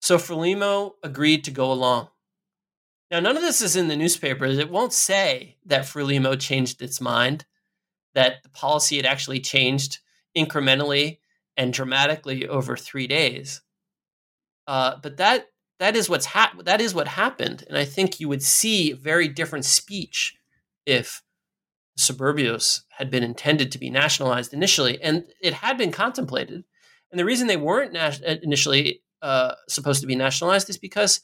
So Frelimo agreed to go along. Now, none of this is in the newspapers. It won't say that Frelimo changed its mind, that the policy had actually changed incrementally and dramatically over three days. Uh, but that that is what's ha- that is what happened, and I think you would see very different speech if suburbios had been intended to be nationalized initially, and it had been contemplated. And the reason they weren't nas- uh, initially uh, supposed to be nationalized is because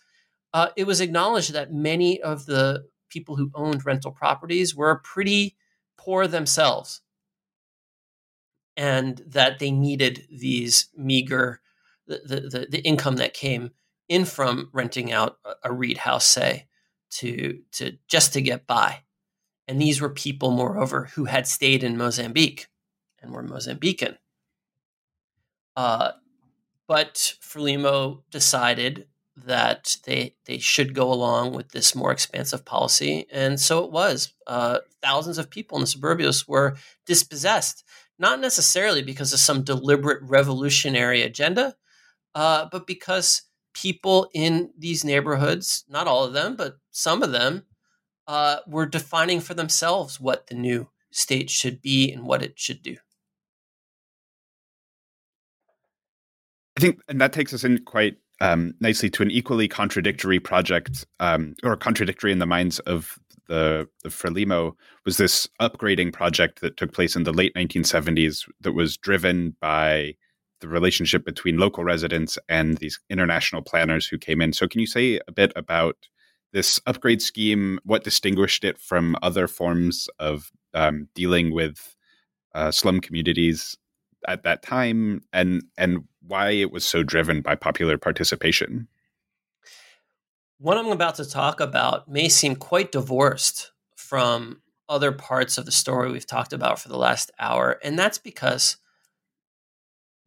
uh, it was acknowledged that many of the people who owned rental properties were pretty poor themselves, and that they needed these meager the, the, the income that came in from renting out a, reed house, say, to to just to get by. And these were people, moreover, who had stayed in Mozambique and were Mozambican. Uh, but Frelimo decided that they they should go along with this more expansive policy, and so it was. Uh, thousands of people in the suburbios were dispossessed, not necessarily because of some deliberate revolutionary agenda, uh, but because people in these neighborhoods, not all of them, but some of them, uh, were defining for themselves what the new state should be and what it should do. I think, and that takes us in quite um, nicely to an equally contradictory project, um, or contradictory in the minds of the, the Frelimo, was this upgrading project that took place in the late 1970s that was driven by the relationship between local residents and these international planners who came in. So, can you say a bit about this upgrade scheme? What distinguished it from other forms of um, dealing with uh, slum communities at that time, and and why it was so driven by popular participation? what I'm about to talk about may seem quite divorced from other parts of the story we've talked about for the last hour. And that's because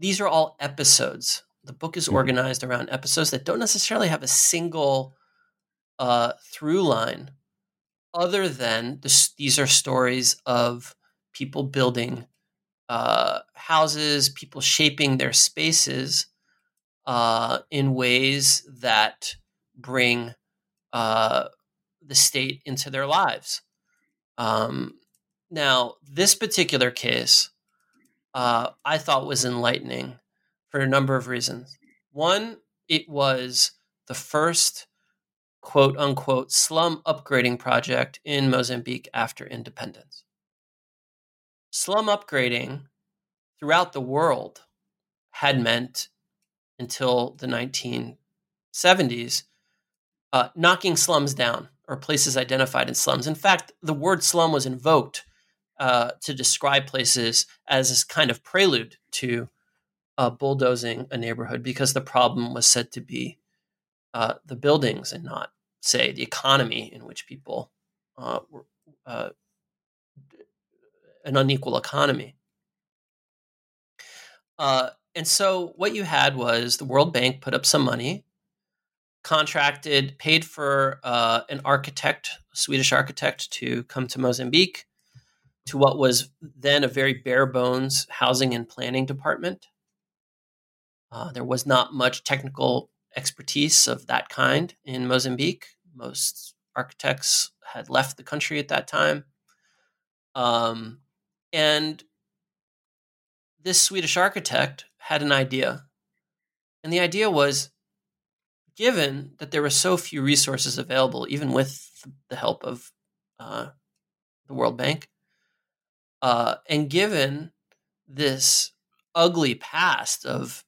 these are all episodes. The book is mm-hmm. organized around episodes that don't necessarily have a single uh, through line, other than this, these are stories of people building uh, houses, people shaping their spaces uh, in ways that bring uh, the state into their lives. Um, now, this particular case, uh, I thought was enlightening for a number of reasons. One, it was the first quote unquote slum upgrading project in Mozambique after independence. Slum upgrading throughout the world had meant until the 1970s uh, knocking slums down or places identified in slums. In fact, the word slum was invoked uh, to describe places as a kind of prelude to uh, bulldozing a neighborhood because the problem was said to be uh, the buildings and not, say, the economy in which people uh, were uh, an unequal economy. and so what you had was the World Bank put up some money contracted, paid for uh, an architect, a Swedish architect, to come to Mozambique to what was then a very bare bones housing and planning department. Uh, there was not much technical expertise of that kind in Mozambique. Most architects had left the country at that time. Um, and this Swedish architect had an idea. And the idea was given that there were so few resources available, even with the help of uh, the World Bank, uh, and given this ugly past of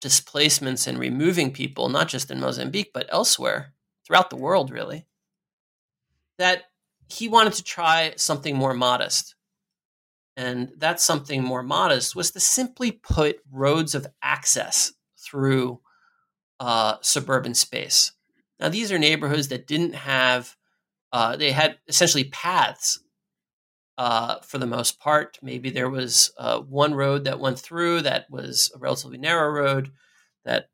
displacements and removing people, not just in Mozambique, but elsewhere throughout the world, really, that he wanted to try something more modest. And that something more modest was to simply put roads of access through uh, suburban space. Now, these are neighborhoods that didn't have, uh, they had essentially paths uh, for the most part. Maybe there was uh, one road that went through that was a relatively narrow road that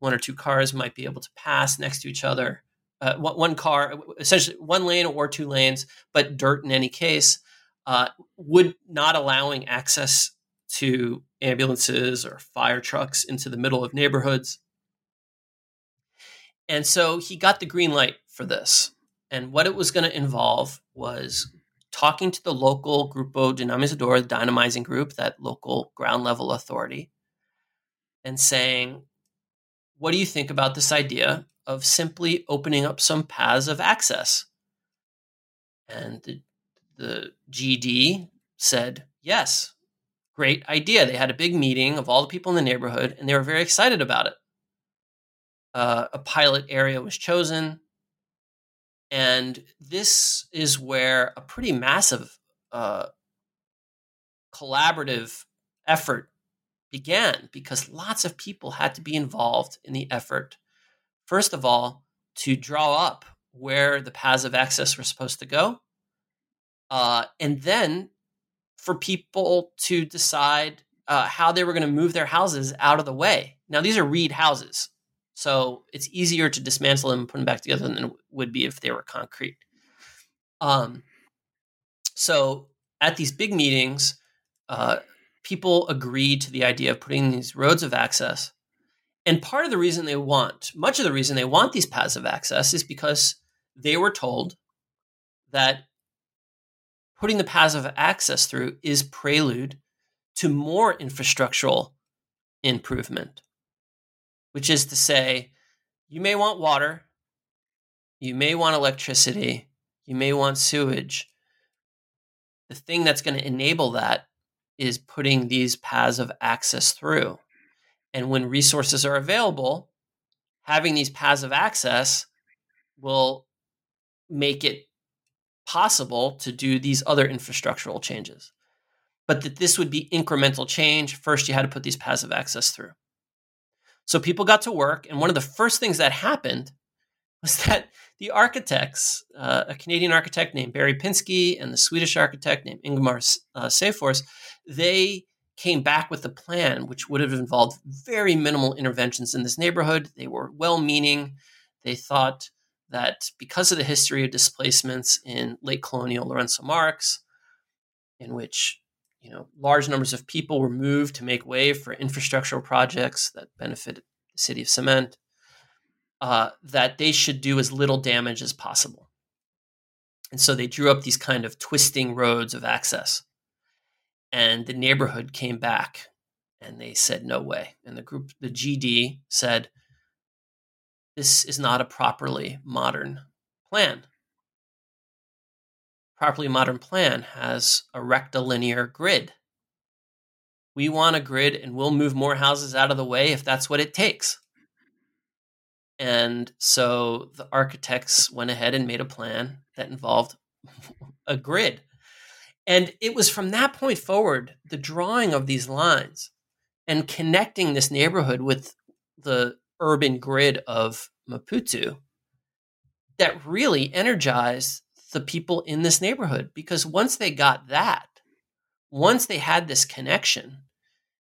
one or two cars might be able to pass next to each other. Uh, one car, essentially one lane or two lanes, but dirt in any case, uh, would not allowing access to ambulances or fire trucks into the middle of neighborhoods. And so he got the green light for this. And what it was going to involve was talking to the local Grupo Dinamizador, the dynamizing group, that local ground level authority, and saying, What do you think about this idea of simply opening up some paths of access? And the, the GD said, Yes, great idea. They had a big meeting of all the people in the neighborhood, and they were very excited about it uh, a pilot area was chosen. And this is where a pretty massive uh, collaborative effort began because lots of people had to be involved in the effort. First of all, to draw up where the paths of access were supposed to go. Uh, and then for people to decide uh, how they were going to move their houses out of the way. Now, these are reed houses. So it's easier to dismantle them and put them back together than it would be if they were concrete. Um, so at these big meetings, uh, people agreed to the idea of putting these roads of access. And part of the reason they want, much of the reason they want these paths of access is because they were told that putting the paths of access through is prelude to more infrastructural improvement which is to say, you may want water, you may want electricity, you may want sewage. The thing that's going to enable that is putting these paths of access through. And when resources are available, having these paths of access will make it possible to do these other infrastructural changes. But that this would be incremental change. First, you had to put these paths of access through. So people got to work, and one of the first things that happened was that the architects, uh, a Canadian architect named Barry Pinsky and the Swedish architect named Ingemar uh, Seyfors, they came back with a plan which would have involved very minimal interventions in this neighborhood. They were well meaning. They thought that because of the history of displacements in late colonial Lourenço Marques, in which you know large numbers of people were moved to make way for infrastructural projects that benefited the city of cement, uh, that they should do as little damage as possible. And so they drew up these kind of twisting roads of access. And the neighborhood came back and they said, no way. And the group, the GD said, this is not a properly modern plan. Properly modern plan has a rectilinear grid. We want a grid and we'll move more houses out of the way if that's what it takes. And so the architects went ahead and made a plan that involved a grid. And it was from that point forward, the drawing of these lines and connecting this neighborhood with the urban grid of Maputo that really energized the people in this neighborhood because once they got that, once they had this connection,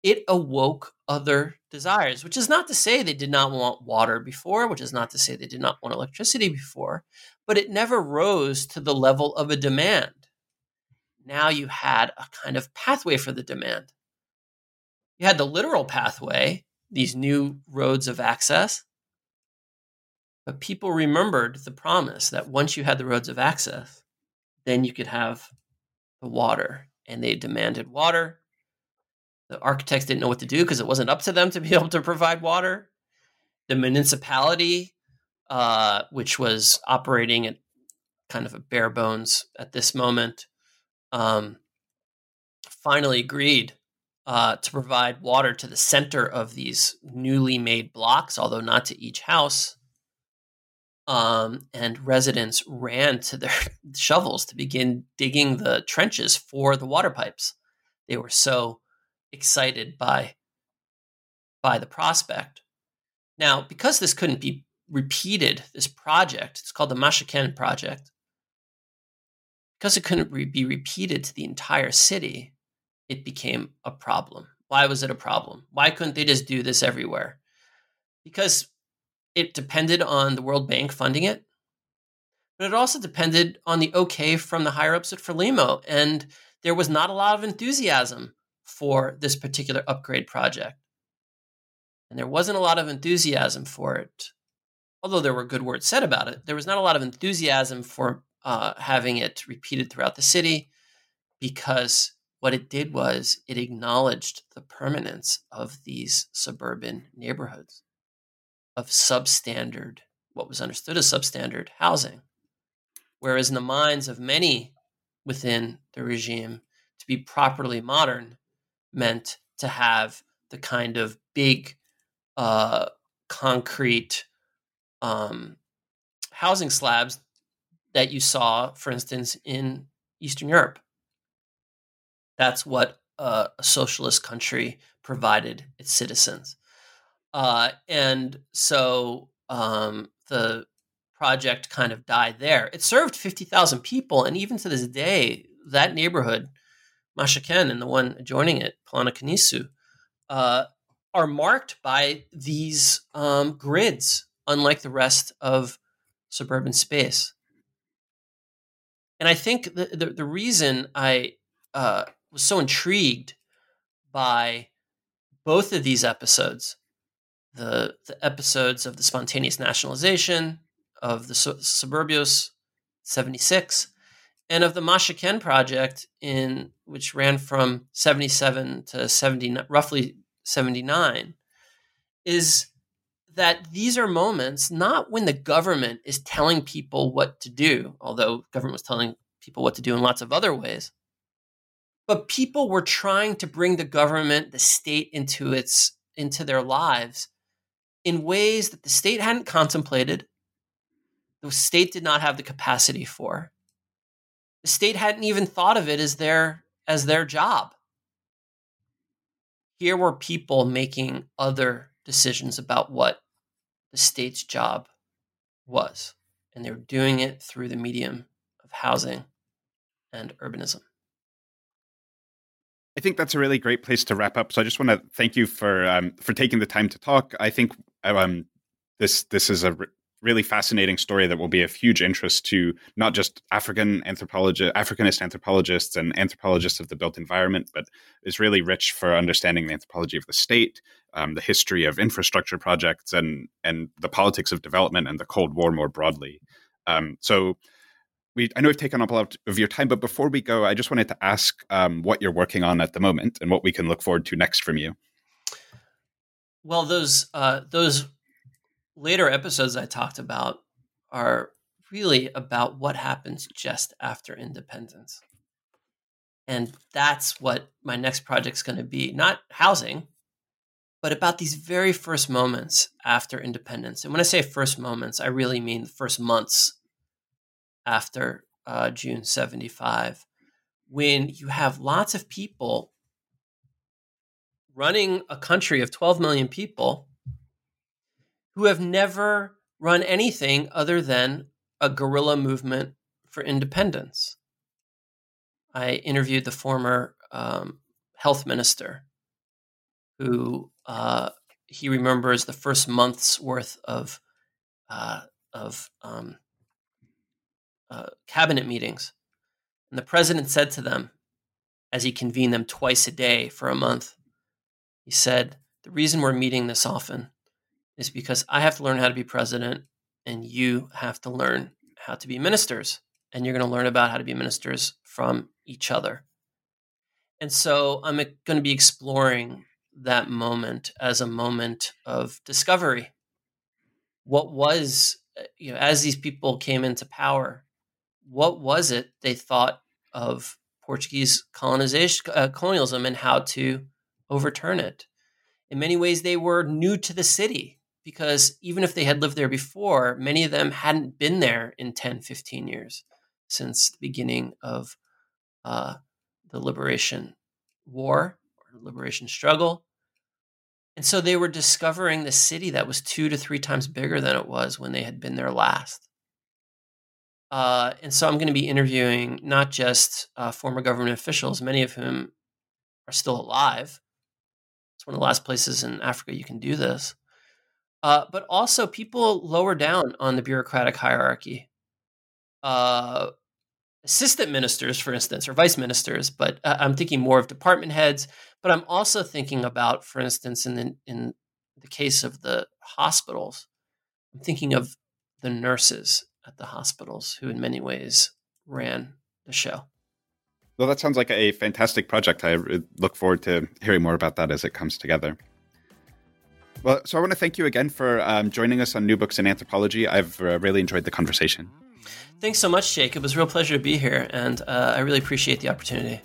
it awoke other desires, which is not to say they did not want water before, which is not to say they did not want electricity before, but it never rose to the level of a demand. Now you had a kind of pathway for the demand. You had the literal pathway, these new roads of access, but people remembered the promise that once you had the roads of access, then you could have the water. And they demanded water. The architects didn't know what to do because it wasn't up to them to be able to provide water. The municipality, uh, which was operating at kind of a bare bones at this moment, um, finally agreed uh, to provide water to the center of these newly made blocks, although not to each house um, and residents ran to their shovels to begin digging the trenches for the water pipes. They were so excited by by the prospect. Now, because this couldn't be repeated, this project, it's called the Maxaquene project, because it couldn't re- be repeated to the entire city, it became a problem. Why was it a problem? Why couldn't they just do this everywhere? Because it depended on the World Bank funding it, but it also depended on the okay from the higher ups at Frelimo. And there was not a lot of enthusiasm for this particular upgrade project. And there wasn't a lot of enthusiasm for it, although there were good words said about it. There was not a lot of enthusiasm for uh, having it repeated throughout the city because what it did was it acknowledged the permanence of these suburban neighborhoods of substandard, what was understood as substandard housing. Whereas in the minds of many within the regime, to be properly modern meant to have the kind of big, uh, concrete um, housing slabs that you saw, for instance, in Eastern Europe. That's what uh, a socialist country provided its citizens. Uh, and so um, the project kind of died there. It served 50,000 people. And even to this day, that neighborhood, Maxaquene and the one adjoining it, Polana uh, are marked by these um, grids, unlike the rest of suburban space. And I think the, the, the reason I uh, was so intrigued by both of these episodes the, the episodes of the spontaneous nationalization, of the Suburbios 76, and of the Maxaquene project, in which ran from 77 to 70, roughly 79, is that these are moments not when the government is telling people what to do, although government was telling people what to do in lots of other ways, but people were trying to bring the government, the state into its into their lives in ways that the state hadn't contemplated, the state did not have the capacity for. The state hadn't even thought of it as their as their job. Here were people making other decisions about what the state's job was. And they were doing it through the medium of housing and urbanism. I think that's a really great place to wrap up. So I just want to thank you for um, for taking the time to talk. I think um, this this is a really fascinating story that will be of huge interest to not just African anthropologists, Africanist anthropologists and anthropologists of the built environment, but is really rich for understanding the anthropology of the state, um, the history of infrastructure projects, and and the politics of development and the Cold War more broadly. Um, so. We, I know we've taken up a lot of your time, but before we go, I just wanted to ask um, what you're working on at the moment and what we can look forward to next from you. Well, those uh, those later episodes I talked about are really about what happens just after independence. And that's what my next project's going to be not housing, but about these very first moments after independence. And when I say first moments, I really mean the first months after uh, June 75, when you have lots of people running a country of 12 million people who have never run anything other than a guerrilla movement for independence. I interviewed the former um, health minister who uh, he remembers the first month's worth of uh, of um, uh, cabinet meetings, and the president said to them, as he convened them twice a day for a month, he said, "The reason we're meeting this often is because I have to learn how to be president and you have to learn how to be ministers. And you're going to learn about how to be ministers from each other. And so I'm going to be exploring that moment as a moment of discovery. What was, uh, you know, as these people came into power, what was it they thought of Portuguese colonization, uh, colonialism, and how to overturn it? In many ways, they were new to the city because even if they had lived there before, many of them hadn't been there in 10, 15 years since the beginning of uh, the liberation war or liberation struggle. And so they were discovering the city that was two to three times bigger than it was when they had been there last. Uh, and so I'm going to be interviewing not just uh, former government officials, many of whom are still alive. It's one of the last places in Africa you can do this uh, but also people lower down on the bureaucratic hierarchy. Uh, assistant ministers, for instance, or vice ministers, but uh, I'm thinking more of department heads. But I'm also thinking about, for instance, in the, in the case of the hospitals, I'm thinking of the nurses at the hospitals who, in many ways, ran the show. Well, that sounds like a fantastic project. I look forward to hearing more about that as it comes together. Well, so I want to thank you again for um, joining us on New Books in Anthropology. I've uh, really enjoyed the conversation. Thanks so much, Jake. It was a real pleasure to be here, and uh, I really appreciate the opportunity.